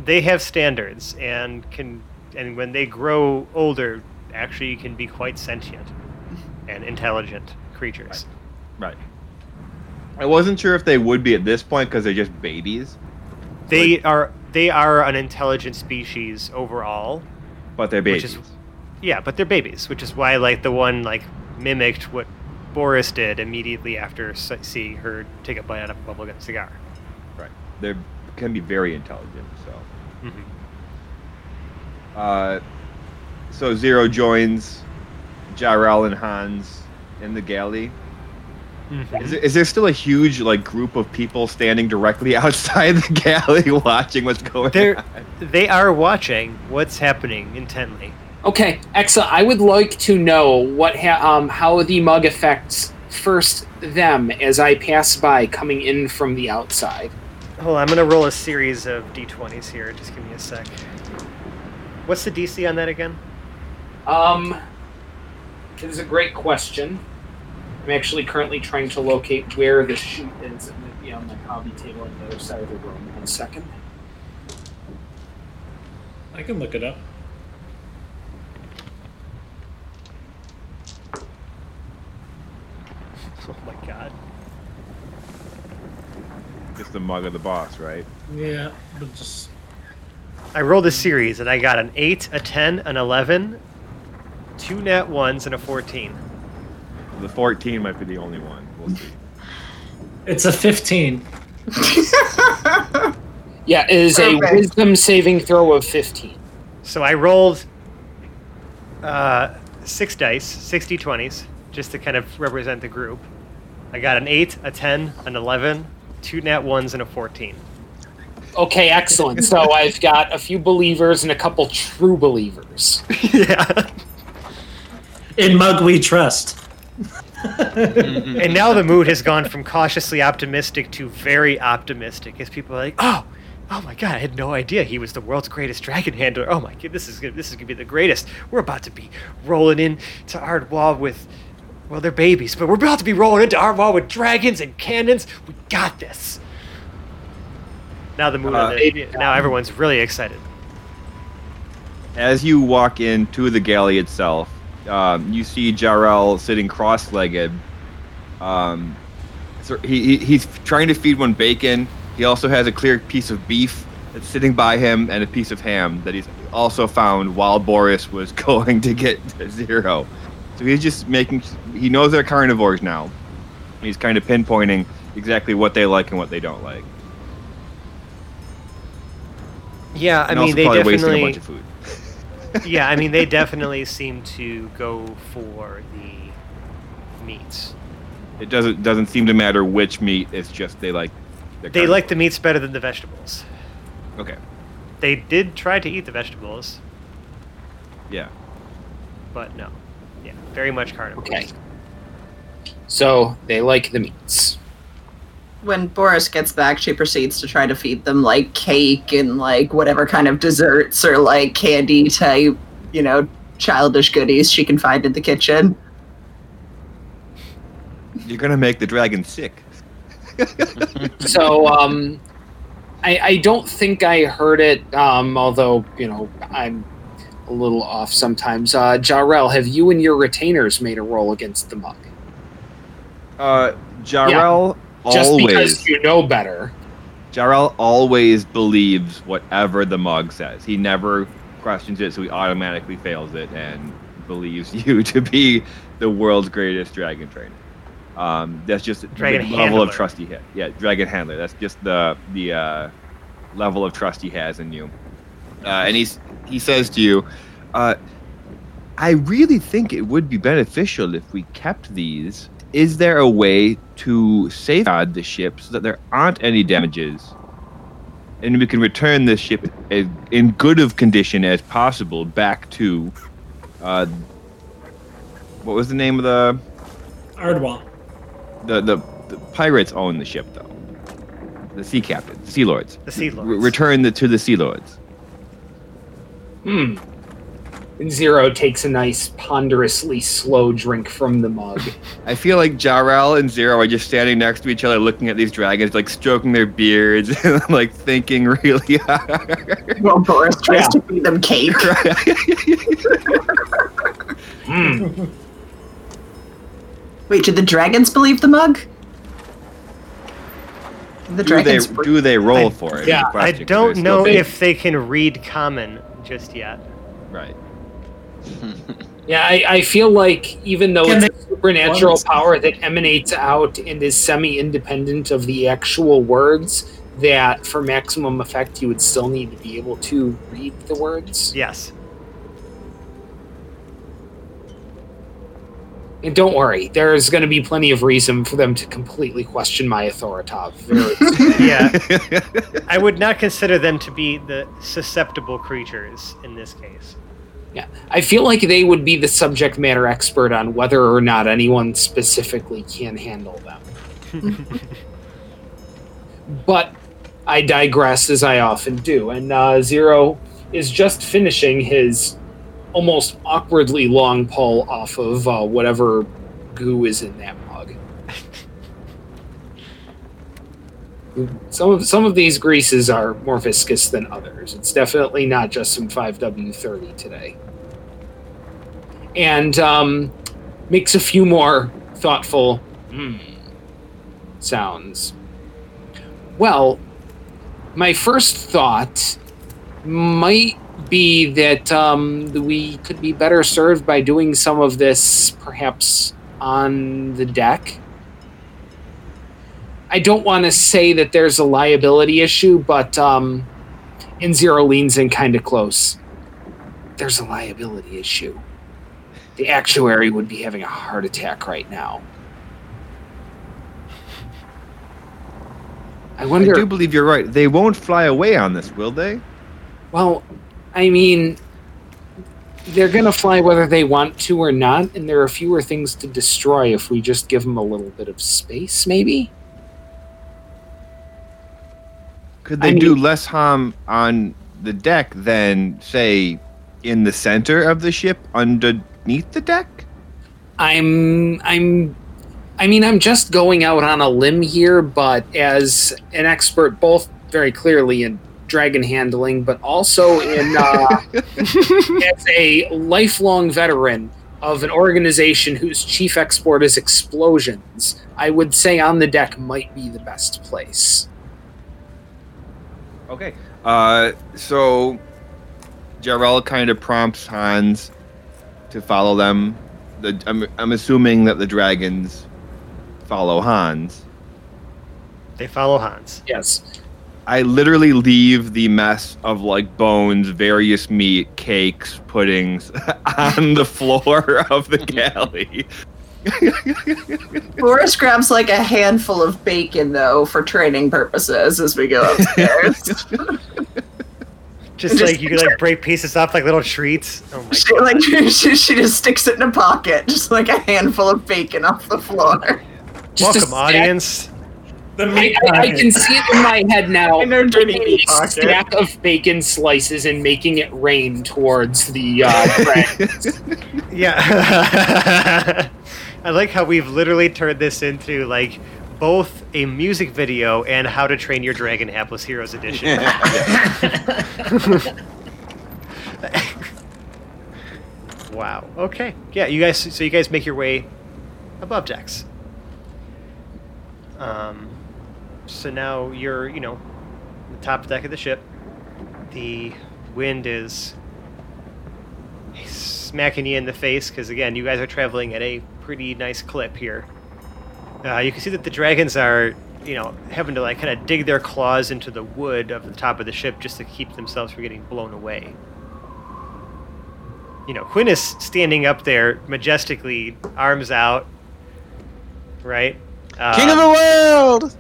They have standards and can, and when they grow older, actually can be quite sentient and intelligent creatures. Right. I wasn't sure if they would be at this point because they're just babies, They are they are an intelligent species overall. but they're Which babies. is- Yeah, but they're babies, which is why like the one like mimicked what Boris did immediately after seeing her take a bite out of a bubblegum cigar. Right. They can be very intelligent. So, Mhm. uh, so Zero joins Jarrell and Hans in the galley. Mhm. Is there, is there still a huge like group of people standing directly outside the galley watching what's going They're- on? They are watching what's happening intently. Okay, Exa, I would like to know what ha- um, how the mug affects first them as I pass by coming in from the outside. Hold on, I'm gonna roll a series of d20s here. Just give me a sec. What's the DC on that again? Um, it is a great question. I'm actually currently trying to locate where the sheet is. It might be on my hobby table on the other side of the room. One second. I can look it up. Oh my god. Just the mug of the boss, right? Yeah, but just I rolled a series and I got an 8, a 10, an 11, two nat 1s, and a 14. The 14 might be the only one. We'll see. it's a 15. Yeah, it is a Perfect. wisdom saving throw of 15. So I rolled uh, six dice, 60 20s, just to kind of represent the group. I got an 8, a 10, an 11, two nat 1s, and a 14. Okay, excellent. So I've got a few believers and a couple true believers. yeah. In Mug we trust. And now the mood has gone from cautiously optimistic to very optimistic as people are like, oh, oh my god, I had no idea he was the world's greatest dragon handler. Oh my god, this is gonna, this is gonna be the greatest. We're about to be rolling in to Ardwall with, well, they're babies, but we're about to be rolling into Ardwall with dragons and cannons. We got this. Now the mood, Uh, on the, now everyone's really excited. As you walk into the galley itself, um, you see Jarrell sitting cross-legged. Um, so he, he he's trying to feed one bacon. He also has a clear piece of beef that's sitting by him and a piece of ham that he's also found while Boris was going to get to zero. So he's just making. He knows they're carnivores now. He's kind of pinpointing exactly what they like and what they don't like. Yeah, I And mean they probably wasting a definitely. bunch of food. yeah, I mean they definitely seem to go for the meats. It doesn't doesn't seem to matter which meat. It's just they like. They like the meats better than the vegetables. Okay. They did try to eat the vegetables, Yeah. but no. Yeah, very much carnivores. Okay. So they like the meats. when Boris gets back, she proceeds to try to feed them like cake and like whatever kind of desserts or like candy type, you know, childish goodies she can find in the kitchen. You're gonna make the dragon sick. So um, I, I don't think I heard it. Um, although you know I'm a little off sometimes. Uh, Jarrell, have you and your retainers made a roll against the mug? Uh, Jarrell Just always. because you know better. Jarrell always believes whatever the mug says. He never questions it, so he automatically fails it and believes you to be the world's greatest dragon trainer. Um, that's just Dragon the level of handler. trust he has. Yeah, dragon handler. That's just the the uh, level of trust he has in you. Uh, and he's he says to you, uh, "I really think it would be beneficial if we kept these. Is there a way to safeguard the ship so that there aren't any damages, and we can return the ship as, in good of condition as possible back to uh, what was the name of the Ardwall. the the, the pirates own the ship though. The sea captains, the sea lords. The Sea Re- Lords. return the, to the sea lords. Hmm. And Zero takes a nice, ponderously slow drink from the mug. I feel like Jarrell and Zero are just standing next to each other, looking at these dragons, like stroking their beards, and like thinking really hard. Well, Boris tries Yeah. to feed them cake. Hmm. Wait, did the dragons believe the mug? The do they dragons. do they roll I- for it? yeah, I don't know if they can read common just yet. right. Yeah, I, I feel like even though Can it's a supernatural Once- power that emanates out and is semi-independent of the actual words, that for maximum effect you would still need to be able to read the words. Yes. And don't worry, there's going to be plenty of reason for them to completely question my authority. Yeah. I would not consider them to be the susceptible creatures in this case. yeah, I feel like they would be the subject matter expert on whether or not anyone specifically can handle them. but I digress as I often do. And uh, Zero is just finishing his almost awkwardly long pull off of uh, whatever goo is in that mug. some of some of these greases are more viscous than others. It's definitely not just some 5W30 today. And um, makes a few more thoughtful hmm sounds. Well, my first thought might be that um, we could be better served by doing some of this perhaps on the deck. I don't want to say that there's a liability issue, but um, in Zero leans in kind of close. There's a liability issue. The actuary would be having a heart attack right now. I wonder. I do believe you're right. They won't fly away on this, will they? Well, I mean, they're going to fly whether they want to or not, and there are fewer things to destroy if we just give them a little bit of space, maybe? Could I they do less harm on the deck than, say, in the center of the ship underneath the deck? I'm I'm I mean I'm just going out on a limb here, but as an expert both very clearly in dragon handling, but also in uh, as a lifelong veteran of an organization whose chief export is explosions, I would say on the deck might be the best place. Okay. Uh, so Jarrell kind of prompts Hans to follow them. The, I'm, I'm assuming that the dragons follow Hans. They follow Hans. Yes. I literally leave the mess of like bones, various meat, cakes, puddings on the floor of the galley. Boris grabs like a handful of bacon though for training purposes as we go upstairs. Just Just- like you could like break pieces off like little treats. Oh my she, god. like she, she just sticks it in a pocket, just like a handful of bacon off the floor. Just a Welcome, stack- audience. The I, meat I, I pocket. can see it in my head now. In her dirty taking meat a pocket. stack of bacon slices and making it rain towards the uh, dragons. Yeah. I like how we've literally turned this into like both a music video and How to Train Your Dragon Hapless Heroes edition. wow. Okay. Yeah, you guys so you guys make your way above decks. Um so now you're, you know, the top deck of the ship. The wind is smacking you in the face because again you guys are traveling at a pretty nice clip here uh, you can see that the dragons are you know having to like kind of dig their claws into the wood of the top of the ship just to keep themselves from getting blown away you know quinn is standing up there majestically arms out right King of Um, the world!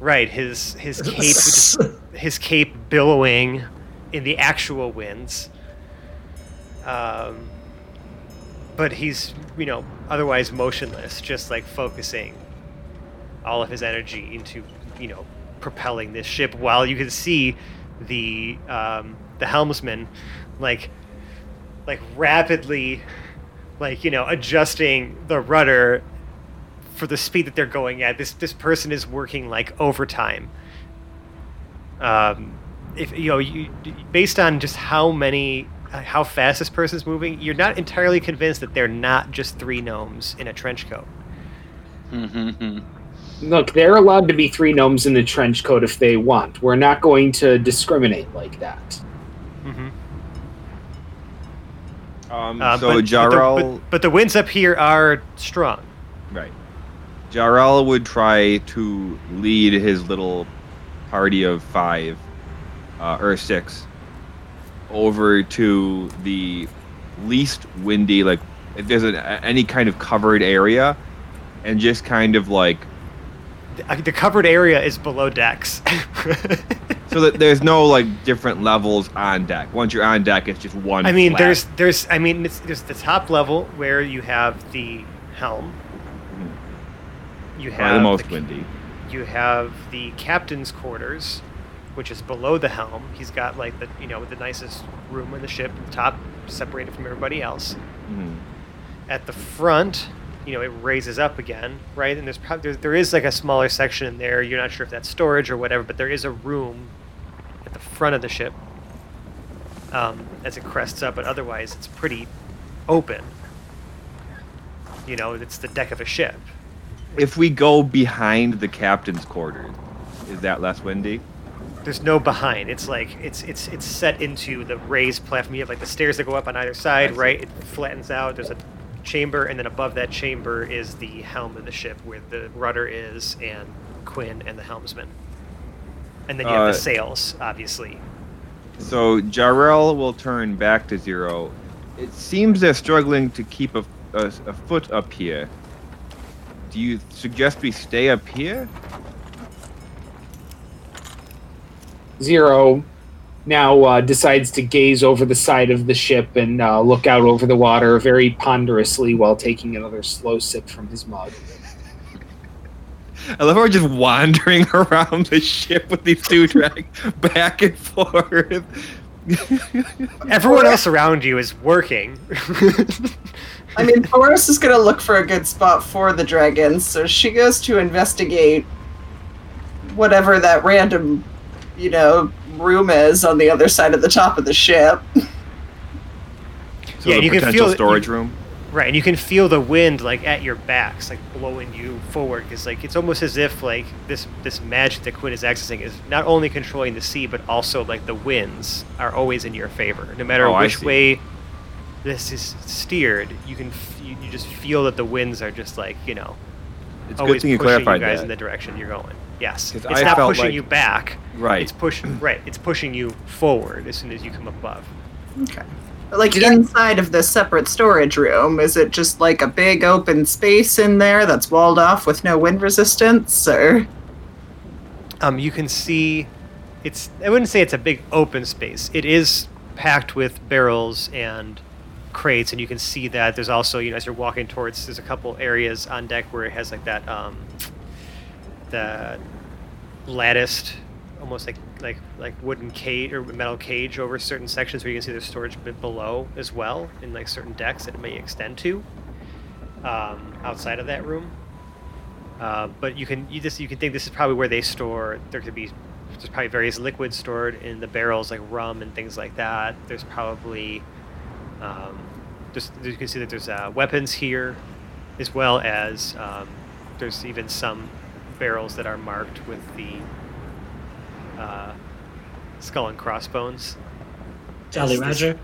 Right his his cape just his cape billowing in the actual winds. Um, but he's, you know, otherwise motionless, just like focusing all of his energy into, you know, propelling this ship. While you can see the um, the helmsman, like, like rapidly, like you know, adjusting the rudder for the speed that they're going at. This this person is working like overtime. Um, if you know, you based on just how many, uh, how fast this person's moving, you're not entirely convinced that they're not just three gnomes in a trench coat. Look, they're allowed to be three gnomes in the trench coat if they want. We're not going to discriminate like that. Mm-hmm. Um, Uh, so but, but, the, but, but the winds up here are strong. right? Jarrell would try to lead his little party of five uh, or six over to the least windy, like if there's an, any kind of covered area, and just kind of like The, the covered area is below decks. so that there's no like different levels on deck. Once you're on deck, it's just one. I mean, flat. there's there's I mean, it's, there's the top level where you have the helm. You have the most the, windy. you have the captain's quarters, which is below the helm. He's got like the you know the nicest room in the ship, the top separated from everybody else. Mhm. At the front, you know, it raises up again, right? And there's probably there, there is like a smaller section in there. You're not sure if that's storage or whatever, but there is a room at the front of the ship um, as it crests up. But otherwise, it's pretty open. You know, it's the deck of a ship. If we go behind the captain's quarters, is that less windy? There's no behind. It's like it's it's it's set into the raised platform. You have like the stairs that go up on either side, right? It flattens out. There's a chamber, and then above that chamber is the helm of the ship, where the rudder is, and Quinn and the helmsman. And then you have Uh, the sails, obviously. So Jarrell will turn back to zero. It seems they're struggling to keep a, a, a foot up here. Do you suggest we stay up here? Zero now uh, decides to gaze over the side of the ship and uh, look out over the water very ponderously while taking another slow sip from his mug. I love how we're just wandering around the ship with these two drag back and forth. Everyone else around you is working. I mean, Boris is gonna look for a good spot for the dragons, so she goes to investigate whatever that random, you know, room is on the other side of the top of the ship. So Yeah, the you can feel it- storage you- room. Right, and you can feel the wind like at your backs, like blowing you forward. Because like it's almost as if like this this magic that Quinn is accessing is not only controlling the sea, but also like the winds are always in your favor. No matter Oh, which way this is steered, you can f- you, you just feel that the winds are just like you know It's always good thing you pushing you guys that. in the direction you're going. Yes, it's I not pushing like- you back. right. It's pushing right. It's pushing you forward as soon as you come above. Okay. Like inside of this separate storage room, is it just like a big open space in there that's walled off with no wind resistance, or Um, you can see it's I wouldn't say it's a big open space. It is packed with barrels and crates, and you can see that there's also you know as you're walking towards there's a couple areas on deck where it has like that um, the latticed almost like like like wooden cage or metal cage over certain sections where you can see there's storage bit below as well in like certain decks that it may extend to um, outside of that room. Uh, but you can you just you can think this is probably where they store. There could be there's probably various liquids stored in the barrels like rum and things like that. There's probably um, just you can see that there's uh, weapons here, as well as um, there's even some barrels that are marked with the uh, skull and crossbones. Jolly This- this- Roger.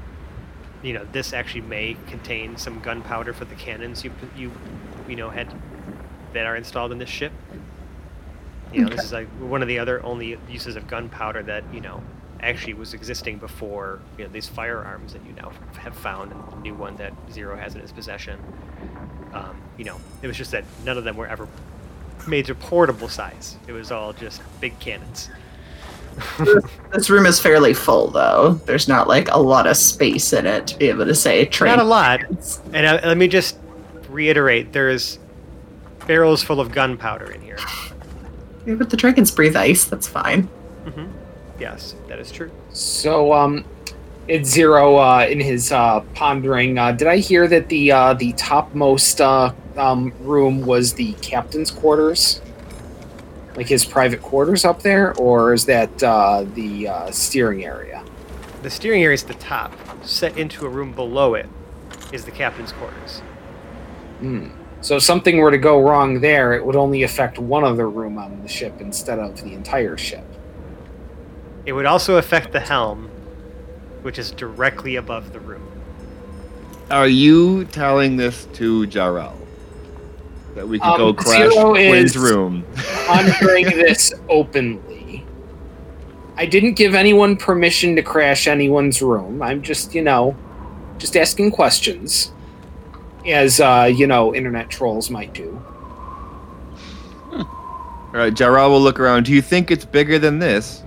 you know this actually may contain some gunpowder for the cannons you you you know had that are installed in this ship. You know, this is like one of the other only uses of gunpowder that you know actually was existing before you know these firearms that you now have found and the new one that Zero has in his possession. Um, you know, it was just that none of them were ever made to portable size. It was all just big cannons. this room is fairly full though. There's not like a lot of space in it to be able to say train. Not a lot. And uh, let me just reiterate: there's barrels full of gunpowder in here. Yeah, but the dragons breathe ice. That's fine. hmm Yes, that is true. So, um, it's zero uh, in his uh, pondering. Uh, did I hear that the uh, the topmost uh, um, room was the captain's quarters, like his private quarters up there, or is that uh, the uh, steering area? The steering area is the top. Set into a room below it is the captain's quarters. Hmm. So, if something were to go wrong there, it would only affect one other room on the ship instead of the entire ship. It would also affect the helm, which is directly above the room. Are you telling this to Jarrell? That we can Um, go crash Zero Quinn's is- room? pondering this openly. I didn't give anyone permission to crash anyone's room. I'm just, you know, just asking questions, as uh, you know, internet trolls might do. All right, Jarrell will look around. Do you think it's bigger than this?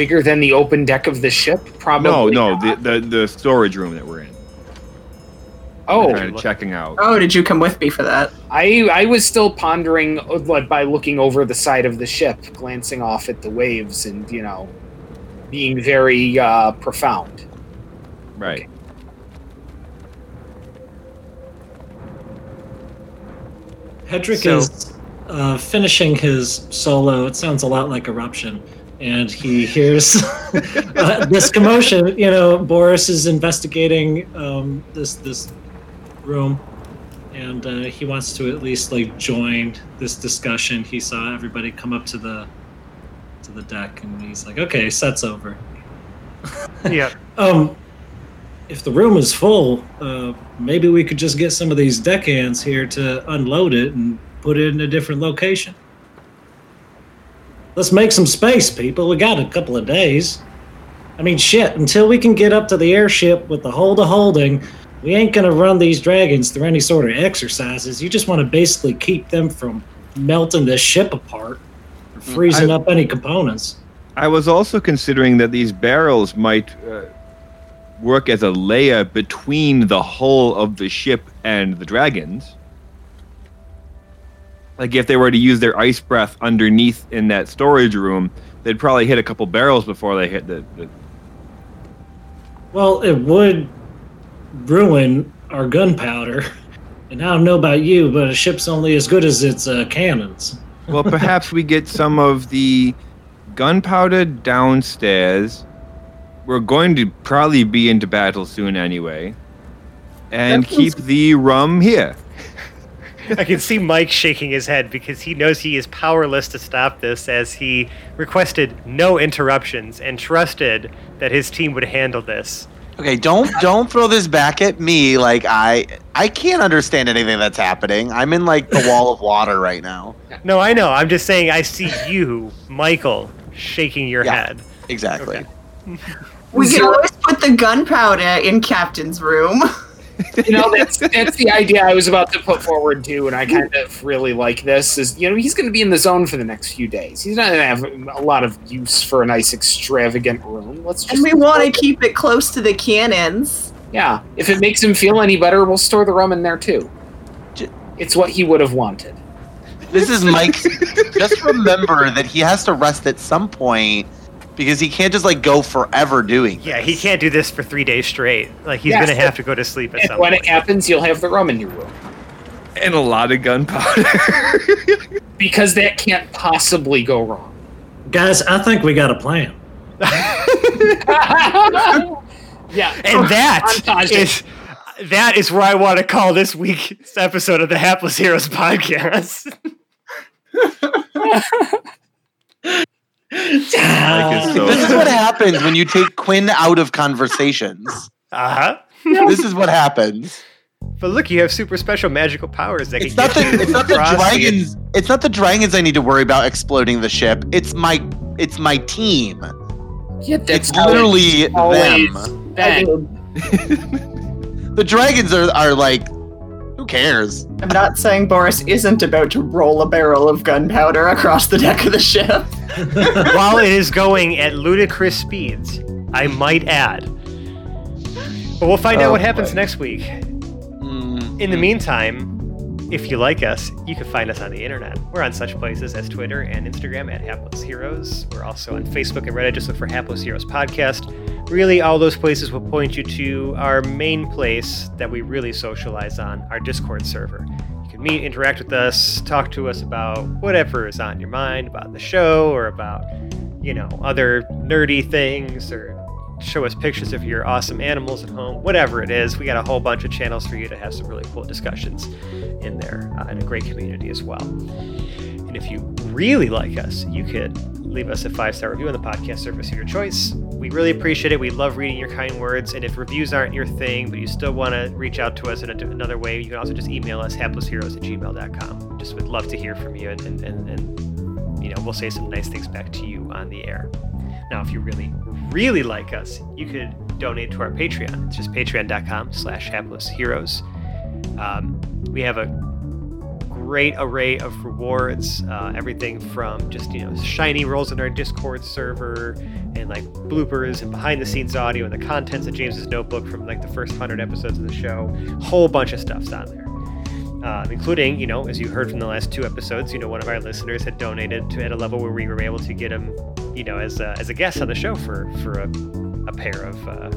Bigger than the open deck of the ship, probably. no, no, not. the, the the storage room that we're in. Oh, kind of checking out. Oh, did you come with me for that? I I was still pondering uh, like, by looking over the side of the ship, glancing off at the waves, and you know, being very uh, profound. Right. Hedrick So- is uh, finishing his solo. It sounds a lot like eruption, and he hears uh, this commotion. You know, Boris is investigating um, this this room, and uh, he wants to at least like join this discussion. He saw everybody come up to the to the deck, and he's like, "Okay, set's over." Yeah. Um, if the room is full, uh, maybe we could just get some of these deckhands here to unload it and put it in a different location. Let's make some space, people. We got a couple of days. I mean, shit, until we can get up to the airship with the hold of holding, we ain't gonna run these dragons through any sort of exercises. You just want to basically keep them from melting the ship apart or freezing I- up any components. I was also considering that these barrels might uh, work as a layer between the hull of the ship and the dragons. Like if they were to use their ice breath underneath in that storage room, they'd probably hit a couple barrels before they hit the. the Well, it would ruin our gunpowder. And I don't know about you, but a ship's only as good as its uh, cannons. well, perhaps we get some of the gunpowder downstairs. We're going to probably be into battle soon anyway. And keep the rum here. I can see Mike shaking his head because he knows he is powerless to stop this as he requested no interruptions and trusted that his team would handle this. Okay, don't don't throw this back at me. Like I I can't understand anything that's happening. I'm in like the wall of water right now. No, I know. I'm just saying I see you, Michael, shaking your Yeah. head. Exactly. Okay. We can Zero- always put the gunpowder in Captain's room. you know that's that's the idea I was about to put forward too, and I kind of really like this. Is you know he's going to be in the zone for the next few days. He's not going to have a lot of use for a nice extravagant room. Let's just And we want to keep it close to the cannons. yeah. If it makes him feel any better, we'll store the rum in there too. It's what he would have wanted. This is Mike's. just remember that he has to rest at some point because he can't just like go forever doing. Yeah, he can't do this for three days straight. Like he's Yes, gonna have to go to sleep at And some when point. it happens, you'll have the rum in your room And a lot of gunpowder. because that can't possibly go wrong. Guys, I think we got a plan. yeah, and that Montage. is that is where I want to call this week's episode of the Hapless Heroes podcast. Like it's so- This is what happens when you take Quinn out of conversations. Uh huh. This is what happens. But look, you have super special magical powers that It's can not get the you it's not the across dragons. It's not the dragons I need to worry about exploding the ship. It's my it's my team. yeah It's literally them. The dragons are are like, who cares? I'm not saying Boris isn't about to roll a barrel of gunpowder across the deck of the ship. While it is going at ludicrous speeds, I might add. But we'll find out Oh, what happens boy. next week. Mm. In the meantime, if you like us, you can find us on the internet. We're on such places as Twitter and Instagram at Hapless Heroes. We're also on Facebook and Reddit. Just look for Hapless Heroes Podcast. Really, all those places will point you to our main place that we really socialize on, our Discord server. You can meet, interact with us, talk to us about whatever is on your mind about the show or about, you know, other nerdy things or show us pictures of your awesome animals at home, whatever it is. We got a whole bunch of channels for you to have some really cool discussions in there uh, and a great community as well. And if you really like us, you could leave us a five star review on the podcast service of your choice. We really appreciate it. We love reading your kind words. And if reviews aren't your thing, but you still want to reach out to us in a, another way, you can also just email us haplessheroes at gmail.com. Just would love to hear from you and, and, and, you know, we'll say some nice things back to you on the air. Now, if you really, really like us, you could donate to our Patreon. It's just patreon.com slash hapless heroes. Um, we have a great array of rewards, uh, everything from just you know shiny rolls in our Discord server and like bloopers and behind the scenes audio and the contents of James's notebook from like the first hundred episodes of the show. Whole bunch of stuff's on there. Uh, including, you know, as you heard from the last two episodes, you know, one of our listeners had donated to at a level where we were able to get him, you know, as a, as a guest on the show for for a, a pair of uh,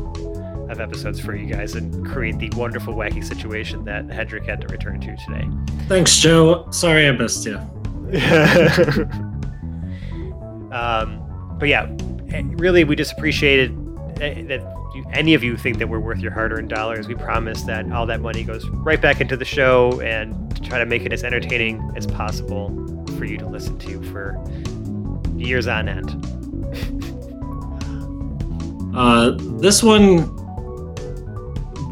of episodes for you guys and create the wonderful wacky situation that Hedrick had to return to today. Thanks, Joe. Sorry I missed you. um, but yeah, really, we just appreciated eh, that you, any of you think that we're worth your hard-earned dollars. We promise that all that money goes right back into the show and to try to make it as entertaining as possible for you to listen to for years on end. Uh, this one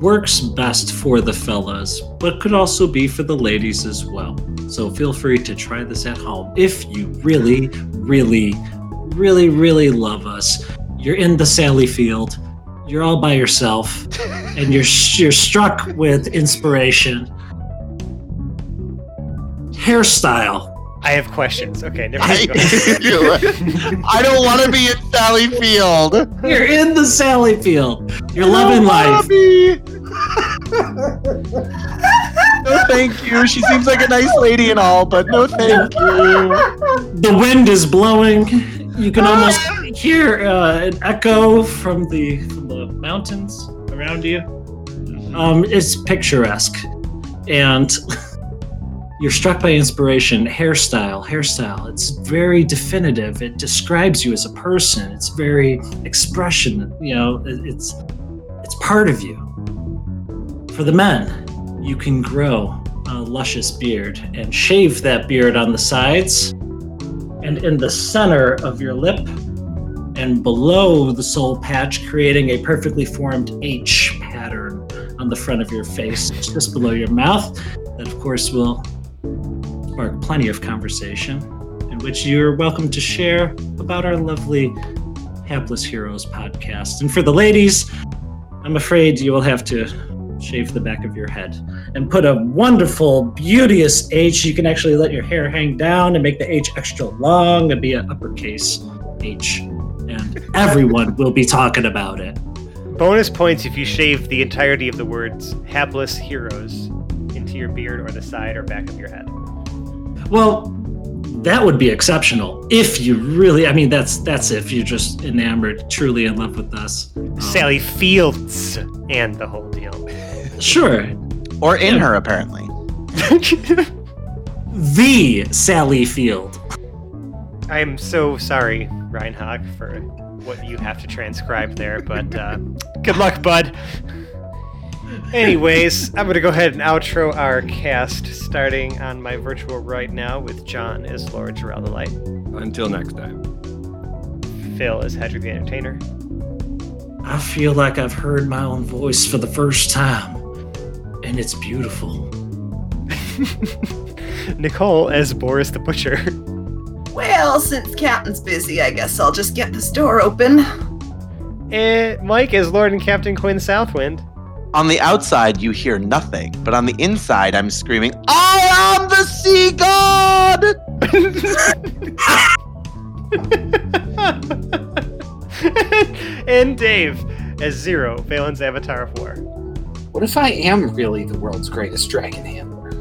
works best for the fellas, but could also be for the ladies as well. So feel free to try this at home if you really, really, really, really love us. You're in the Sally field, you're all by yourself, and you're you're struck with inspiration. Hairstyle. I have questions. Okay, never I, mind. I don't want to be in Sally Field. You're in the Sally field. You're I loving life. no, thank you. She seems like a nice lady and all, but no, thank you. the wind is blowing. You can almost hear uh, an echo from the from the mountains around you. Um, it's picturesque, and you're struck by inspiration. Hairstyle, hairstyle. It's very definitive. It describes you as a person. It's very expression. You know, it's it's part of you. For the men, you can grow a luscious beard and shave that beard on the sides and in the center of your lip and below the soul patch, creating a perfectly formed H pattern on the front of your face, just below your mouth. That, of course, will plenty of conversation, in which you're welcome to share about our lovely Hapless Heroes podcast. And for the ladies, I'm afraid you will have to shave the back of your head and put a wonderful, beauteous H. You can actually let your hair hang down and make the H extra long and be an uppercase H. And everyone will be talking about it. Bonus points if you shave the entirety of the words "hapless heroes" into your beard or the side or back of your head. Well, that would be exceptional if you really. I mean, that's that's if you're just enamored, truly in love with us. Um, Sally Fields and the whole deal. Sure, Or in her, apparently. the Sally Field. I am so sorry, Reinhard, for what you have to transcribe there, but uh, good luck, bud. Anyways, I'm going to go ahead and outro our cast, starting on my virtual right now with John as Lord Jarrell the Light, Until next time. Phil as Hedrick the Entertainer, I feel like I've heard my own voice for the first time, and it's beautiful. Nicole as Boris the Butcher, Well, since Captain's busy, I guess I'll just get this door open. and Mike as Lord and Captain Quinn Southwind, On the outside, you hear nothing, but on the inside, I'm screaming, I am the sea god! and Dave as Zero, Valen's Avatar of War. What if I am really the world's greatest dragon handler?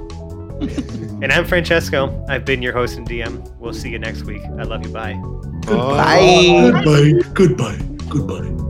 And I'm Francesco. I've been your host and DM. We'll see you next week. I love you. Bye. Bye. Goodbye. Goodbye. Goodbye.